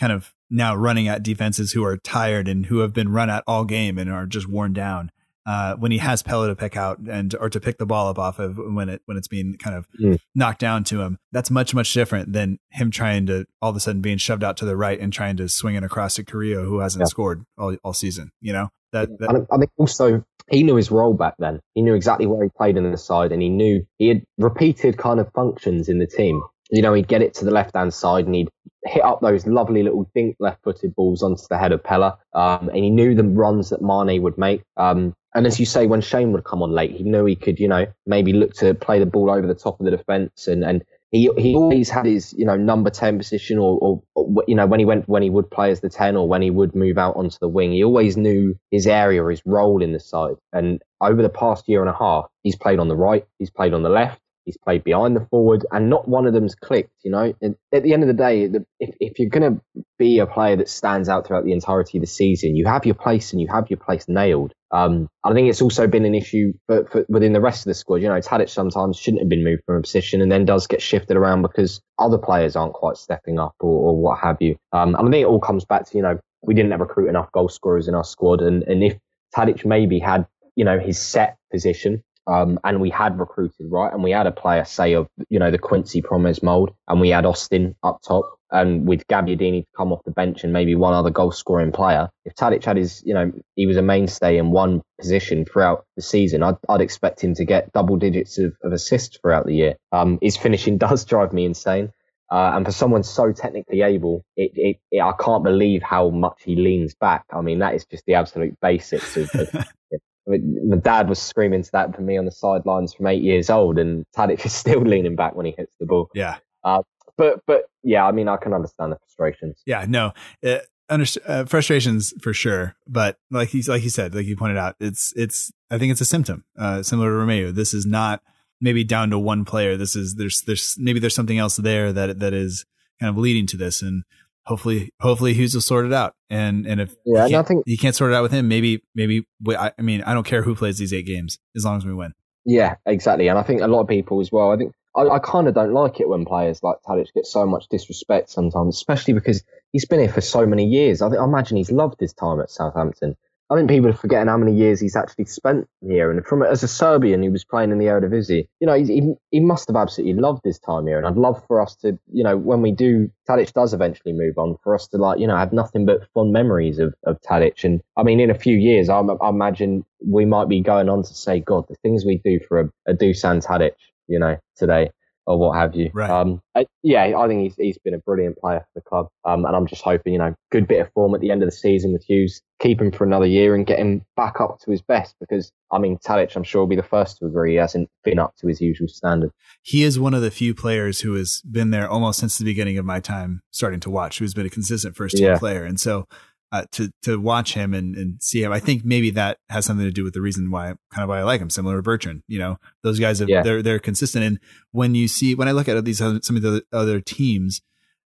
kind of now running at defenses who are tired and who have been run at all game and are just worn down uh, when he has Pellè to pick out and or to pick the ball up off of when it when it's being kind of mm. knocked down to him. That's much much different than him trying to all of a sudden being shoved out to the right and trying to swing it across to Carrillo who hasn't yeah. scored all, all season. You know that, that I think also he knew his role back then. He knew exactly where he played in the side, and he knew he had repeated kind of functions in the team you know, he'd get it to the left hand side and he'd hit up those lovely little dink left footed balls onto the head of Pellè. Um, and he knew the runs that Mane would make. Um, and as you say, when Shane would come on late, he knew he could, you know, maybe look to play the ball over the top of the defence. And, and he he always had his, you know, number 10 position or, or, you know, when he went, when he would play as the 10 or when he would move out onto the wing, he always knew his area, his role in the side. And over the past year and a half, he's played on the right, he's played on the left. He's played behind the forward, and not one of them's clicked. You know, and at the end of the day, if, if you're going to be a player that stands out throughout the entirety of the season, you have your place and you have your place nailed. Um, I think it's also been an issue for, for, within the rest of the squad. You know, Tadic sometimes shouldn't have been moved from a position and then does get shifted around because other players aren't quite stepping up or, or what have you. Um, and I think it all comes back to, you know, we didn't recruit enough goal scorers in our squad. And, and if Tadic maybe had, you know, his set position um, and we had recruited right, and we had a player, say, of you know the Quincy Promes mold, and we had Austin up top, and with Gabbiadini to come off the bench and maybe one other goal scoring player. If Tadic had his, you know, he was a mainstay in one position throughout the season, I'd, I'd expect him to get double digits of, of assists throughout the year. Um, his finishing does drive me insane. Uh, and for someone so technically able, it, it, it, I can't believe how much he leans back. I mean, that is just the absolute basics of, of I mean, my dad was screaming to that for me on the sidelines from eight years old, and Tadic is still leaning back when he hits the ball. Yeah. Uh, but but yeah, I mean, I can understand the frustrations. Yeah, no, uh, under, uh, frustrations for sure. But like he's like you said, like you pointed out, it's it's I think it's a symptom uh, similar to Romeu. This is not maybe down to one player. This is there's there's maybe there's something else there that that is kind of leading to this. And hopefully, hopefully Hughes will sort it out. And and if yeah, you, I think you can't sort it out with him, maybe maybe I, I mean I don't care who plays these eight games as long as we win. Yeah, exactly. And I think a lot of people as well. I think I, I kind of don't like it when players like Tadic get so much disrespect sometimes, especially because he's been here for so many years. I, think, I imagine he's loved his time at Southampton. I think people are forgetting how many years he's actually spent here. And from as a Serbian who was playing in the Eredivisie, you know, he, he must have absolutely loved his time here. And I'd love for us to, you know, when we do, Tadic does eventually move on, for us to like, you know, have nothing but fond memories of, of Tadic. And I mean, in a few years, I, I imagine we might be going on to say, God, the things we do for a, a Dusan Tadic, you know, today or what have you. Right. Um, I, yeah, I think he's he's been a brilliant player for the club, um, and I'm just hoping you know good bit of form at the end of the season with Hughes, keep him for another year and get him back up to his best. Because I mean, Tadic, I'm sure will be the first to agree he hasn't been up to his usual standard. He is one of the few players who has been there almost since the beginning of my time starting to watch, who's been a consistent first team yeah. player, and so uh, to to watch him and, and see him. I think maybe that has something to do with the reason why kind of why I like him. Similar to Bertrand, you know, those guys have Yeah. they're they're consistent. And when you see when I look at these other, some of the other teams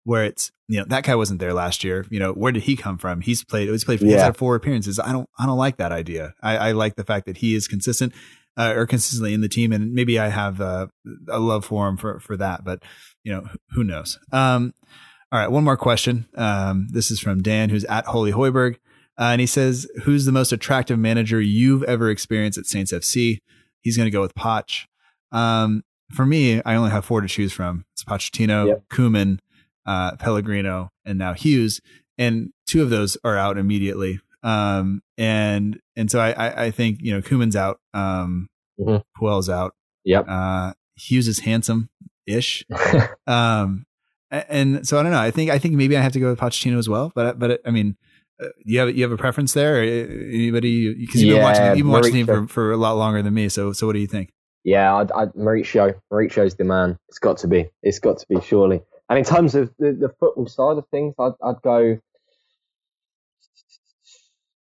where it's you know that guy wasn't there last year. You know, where did he come from? He's played he's played he's Yeah. had four appearances. I don't I don't like that idea. I, I like the fact that he is consistent. Uh, or consistently in the team, and maybe I have uh, a love for him for for that. But you know, who knows? Um, all right, one more question. Um, this is from Dan, who's at Holy Højbjerg. Uh, and he says, Who's the most attractive manager you've ever experienced at Saints FC? He's going to go with Poch. Um, for me, I only have four to choose from it's Pochettino, Yep. Koeman, uh, Pellegrino, and now Hughes. And two of those are out immediately. Um, and and so I, I, I think, you know, Koeman's out. Um, Mhm. Puel's out. Yep. Uh, Hughes is handsome ish. Um, and so I don't know. I think I think maybe I have to go with Pochettino as well. But but I mean, uh, you have you have a preference there? Uh, anybody? Because you've been watching you've been watching Mauricio. for, for a lot longer than me. So so what do you think? Yeah, I'd, I'd, Mauricio. Mauricio's the man. It's got to be. It's got to be, surely. And in terms of the, the football side of things, I'd, I'd go.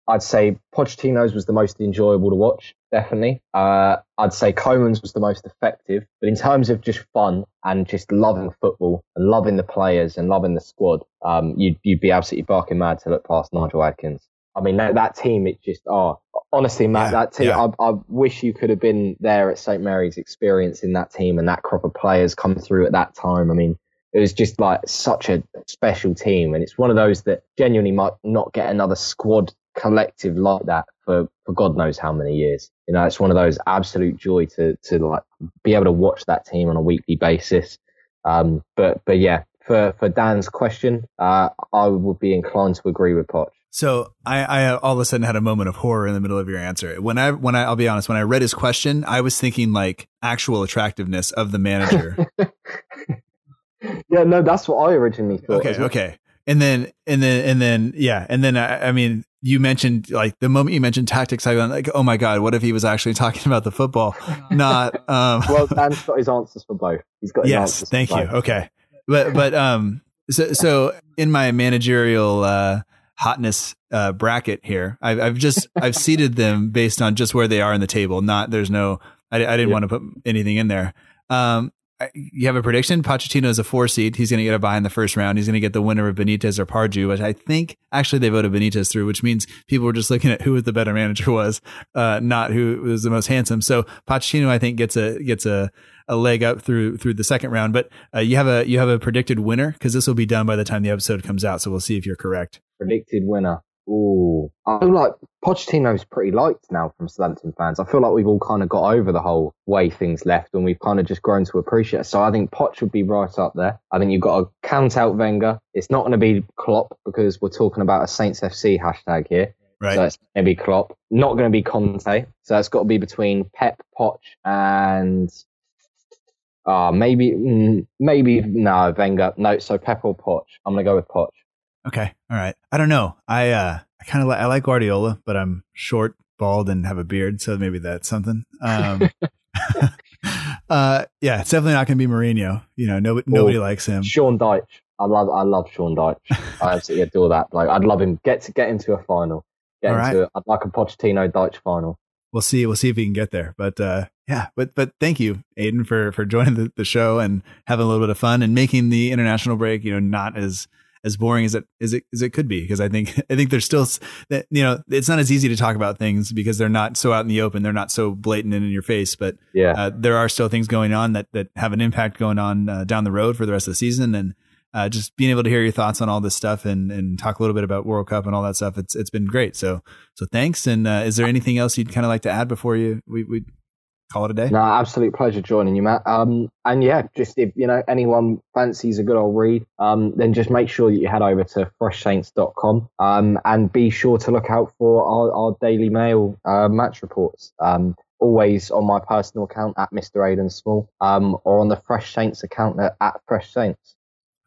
I'd say Pochettino's was the most enjoyable to watch, definitely. Uh, I'd say Koeman's was the most effective. But in terms of just fun and just loving football and loving the players and loving the squad, um, you'd, you'd be absolutely barking mad to look past Nigel Adkins. I mean, that, that team, it just, oh, honestly, Matt, Yeah, that team, yeah. I, I wish you could have been there at St. Mary's experiencing that team and that crop of players come through at that time. I mean, it was just like such a special team. And it's one of those that genuinely might not get another squad collective like that for, for God knows how many years. You know, it's one of those absolute joy to, to like be able to watch that team on a weekly basis. Um, but, but yeah, for, for Dan's question, uh, I would be inclined to agree with Poch. So I, I all of a sudden had a moment of horror in the middle of your answer. When I when I I'll be honest, when I read his question, I was thinking like actual attractiveness of the manager. Yeah, no, that's what I originally thought. okay, well. okay. And then and then and then yeah, and then I, I mean, you mentioned like the moment you mentioned tactics, I went like, oh my god, what if he was actually talking about the football, not um. Well, Dan's got his answers for both. He's got his yes, answers thank for you. both. Okay, but but um, so so in my managerial uh hotness uh bracket here, I've I've just I've seated them based on just where they are in the table. Not there's no I, I didn't Yeah. want to put anything in there. Um, I- you have a prediction? Pochettino is a four seed. He's going to get a bye in the first round. He's going to get the winner of Benitez or Pardew, which I think actually they voted Benitez through, which means people were just looking at who the better manager was, uh, not who was the most handsome. So Pochettino, I think, gets a gets a, a leg up through through the second round. But uh, you have a you have a predicted winner because this will be done by the time the episode comes out. So we'll see if you're correct. Predicted winner. Ooh, I feel like Pochettino's pretty liked now from Southampton fans. I feel like we've all kind of got over the whole way things left, and we've kind of just grown to appreciate. it. So I think Poch would be right up there. I think you've got to count out Wenger. It's not going to be Klopp because we're talking about a Saints FC hashtag here. Right. So it's going to be Klopp. Not going to be Conte. So it's got to be between Pep, Poch, and uh, maybe, mm, maybe, no, Wenger. No, so Pep or Poch. I'm going to go with Poch. Okay. All right. I don't know. I uh I kind of like I like Guardiola, but I'm short, bald, and have a beard, so maybe that's something. Um, uh, yeah, it's definitely not going to be Mourinho. You know, nobody nobody likes him. Sean Dyche. I love I love Sean Dyche. I absolutely adore that. Like I'd love him get to get into a final. Get All into I'd like a Pochettino Dyche final. We'll see. We'll see if he can get there. But uh, yeah, but but thank you, Aiden, for for joining the, the show and having a little bit of fun and making the international break, you know, not as as boring as it as it as it could be because I think I think there's still that you know it's not as easy to talk about things because they're not so out in the open they're not so blatant and in your face but Yeah. uh, there are still things going on that that have an impact going on uh, down the road for the rest of the season. And uh, just being able to hear your thoughts on all this stuff and and talk a little bit about World Cup and all that stuff it's it's been great. So so thanks. And uh, is there anything else you'd kind of like to add before you we we call it a day No, absolute pleasure joining you, Matt. Um, and yeah, just if you know anyone fancies a good old read, um, then just make sure that you head over to freshsaints.com um, and be sure to look out for our, our Daily Mail uh, match reports. Um, always on my personal account at Mr. Aidan Small, um, or on the Fresh Saints account at, at Fresh Saints.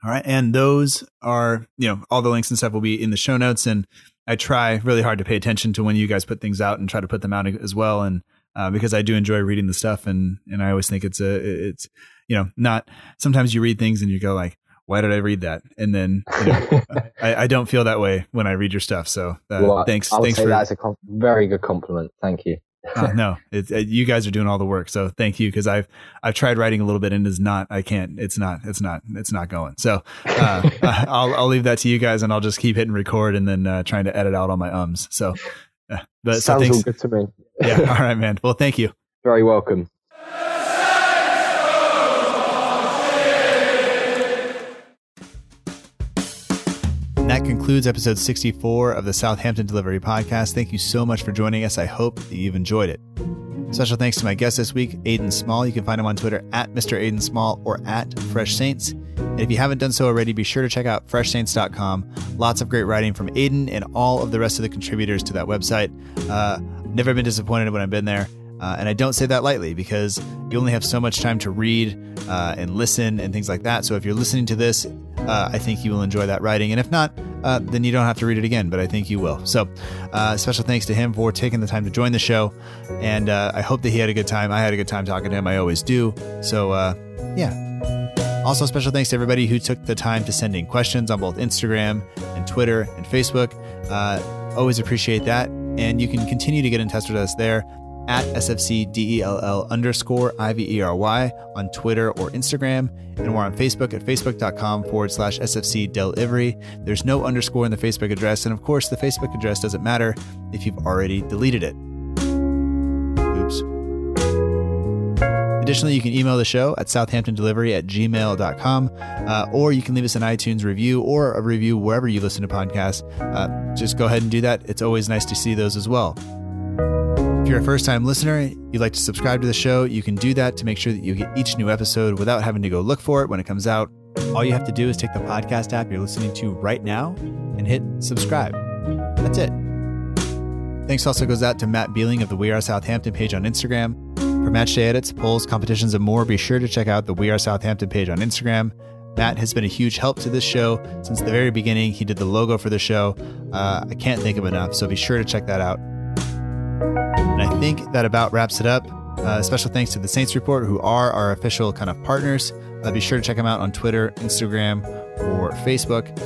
All right. And those are, you know, all the links and stuff will be in the show notes. And I try really hard to pay attention to when you guys put things out and try to put them out as well. And uh, because I do enjoy reading the stuff and, and I always think it's a, it's, you know, not, sometimes you read things and you go like, why did I read that? And then you know, I, I, don't feel that way when I read your stuff. So uh, well, thanks. I thanks for that's a com- very good compliment. Thank you. uh, no, it, it, you guys are doing all the work. So thank you. Cause I've, I've tried writing a little bit and it's not, I can't, it's not, it's not, it's not going. So, uh, I'll, I'll leave that to you guys and I'll just keep hitting record and then, uh, trying to edit out all my ums. So, uh, but sounds so all good to me. Yeah. All right, man. Well, thank you. Very welcome. that concludes episode 64 of the Southampton Delivery Podcast. Thank you so much for joining us. I hope that you've enjoyed it. Special thanks to my guest this week, Aiden Small. You can find him on Twitter at Mr. Aidan Small or at Fresh Saints. And if you haven't done so already, be sure to check out freshsaints.com. Lots of great writing from Aiden and all of the rest of the contributors to that website. Uh, never been disappointed when I've been there. Uh, and I don't say that lightly because you only have so much time to read uh, and listen and things like that. So if you're listening to this, uh, I think you will enjoy that writing. And if not, uh, then you don't have to read it again, but I think you will. So uh, special thanks to him for taking the time to join the show. And uh, I hope that he had a good time. I had a good time talking to him. I always do. So yeah. Also, special thanks to everybody who took the time to send in questions on both Instagram and Twitter and Facebook. always appreciate that. And you can continue to get in touch with us there at SFCDELL underscore IVERY on Twitter or Instagram. And we're on Facebook at facebook.com forward slash SFC. There's no underscore in the Facebook address. And of course, the Facebook address doesn't matter if you've already deleted it. Additionally, you can email the show at southamptondelivery at gmail.com, uh, or you can leave us an iTunes review or a review wherever you listen to podcasts. Uh, just go ahead and do that. It's always nice to see those as well If you're a first time listener, you'd like to subscribe to the show, you can do that to make sure that you get each new episode without having to go look for it when it comes out. All you have to do is take the podcast app you're listening to right now and hit subscribe. That's it. Thanks also goes out to Matt Beeling of the We Are Southampton page on Instagram. For match day edits, polls, competitions, and more, be sure to check out the We Are Southampton page on Instagram. Matt has been a huge help to this show since the very beginning. He did the logo for the show. Uh, I can't thank him enough, so be sure to check that out. And I think that about wraps it up. Uh, special thanks to the Saints Report, who are our official kind of partners. Uh, be sure to check them out on Twitter, Instagram, or Facebook.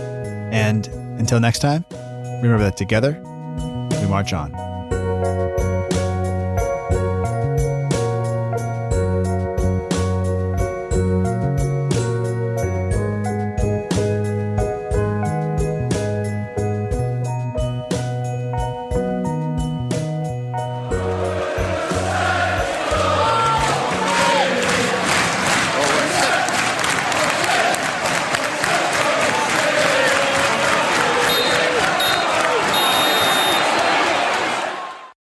And until next time, remember that together, we march on.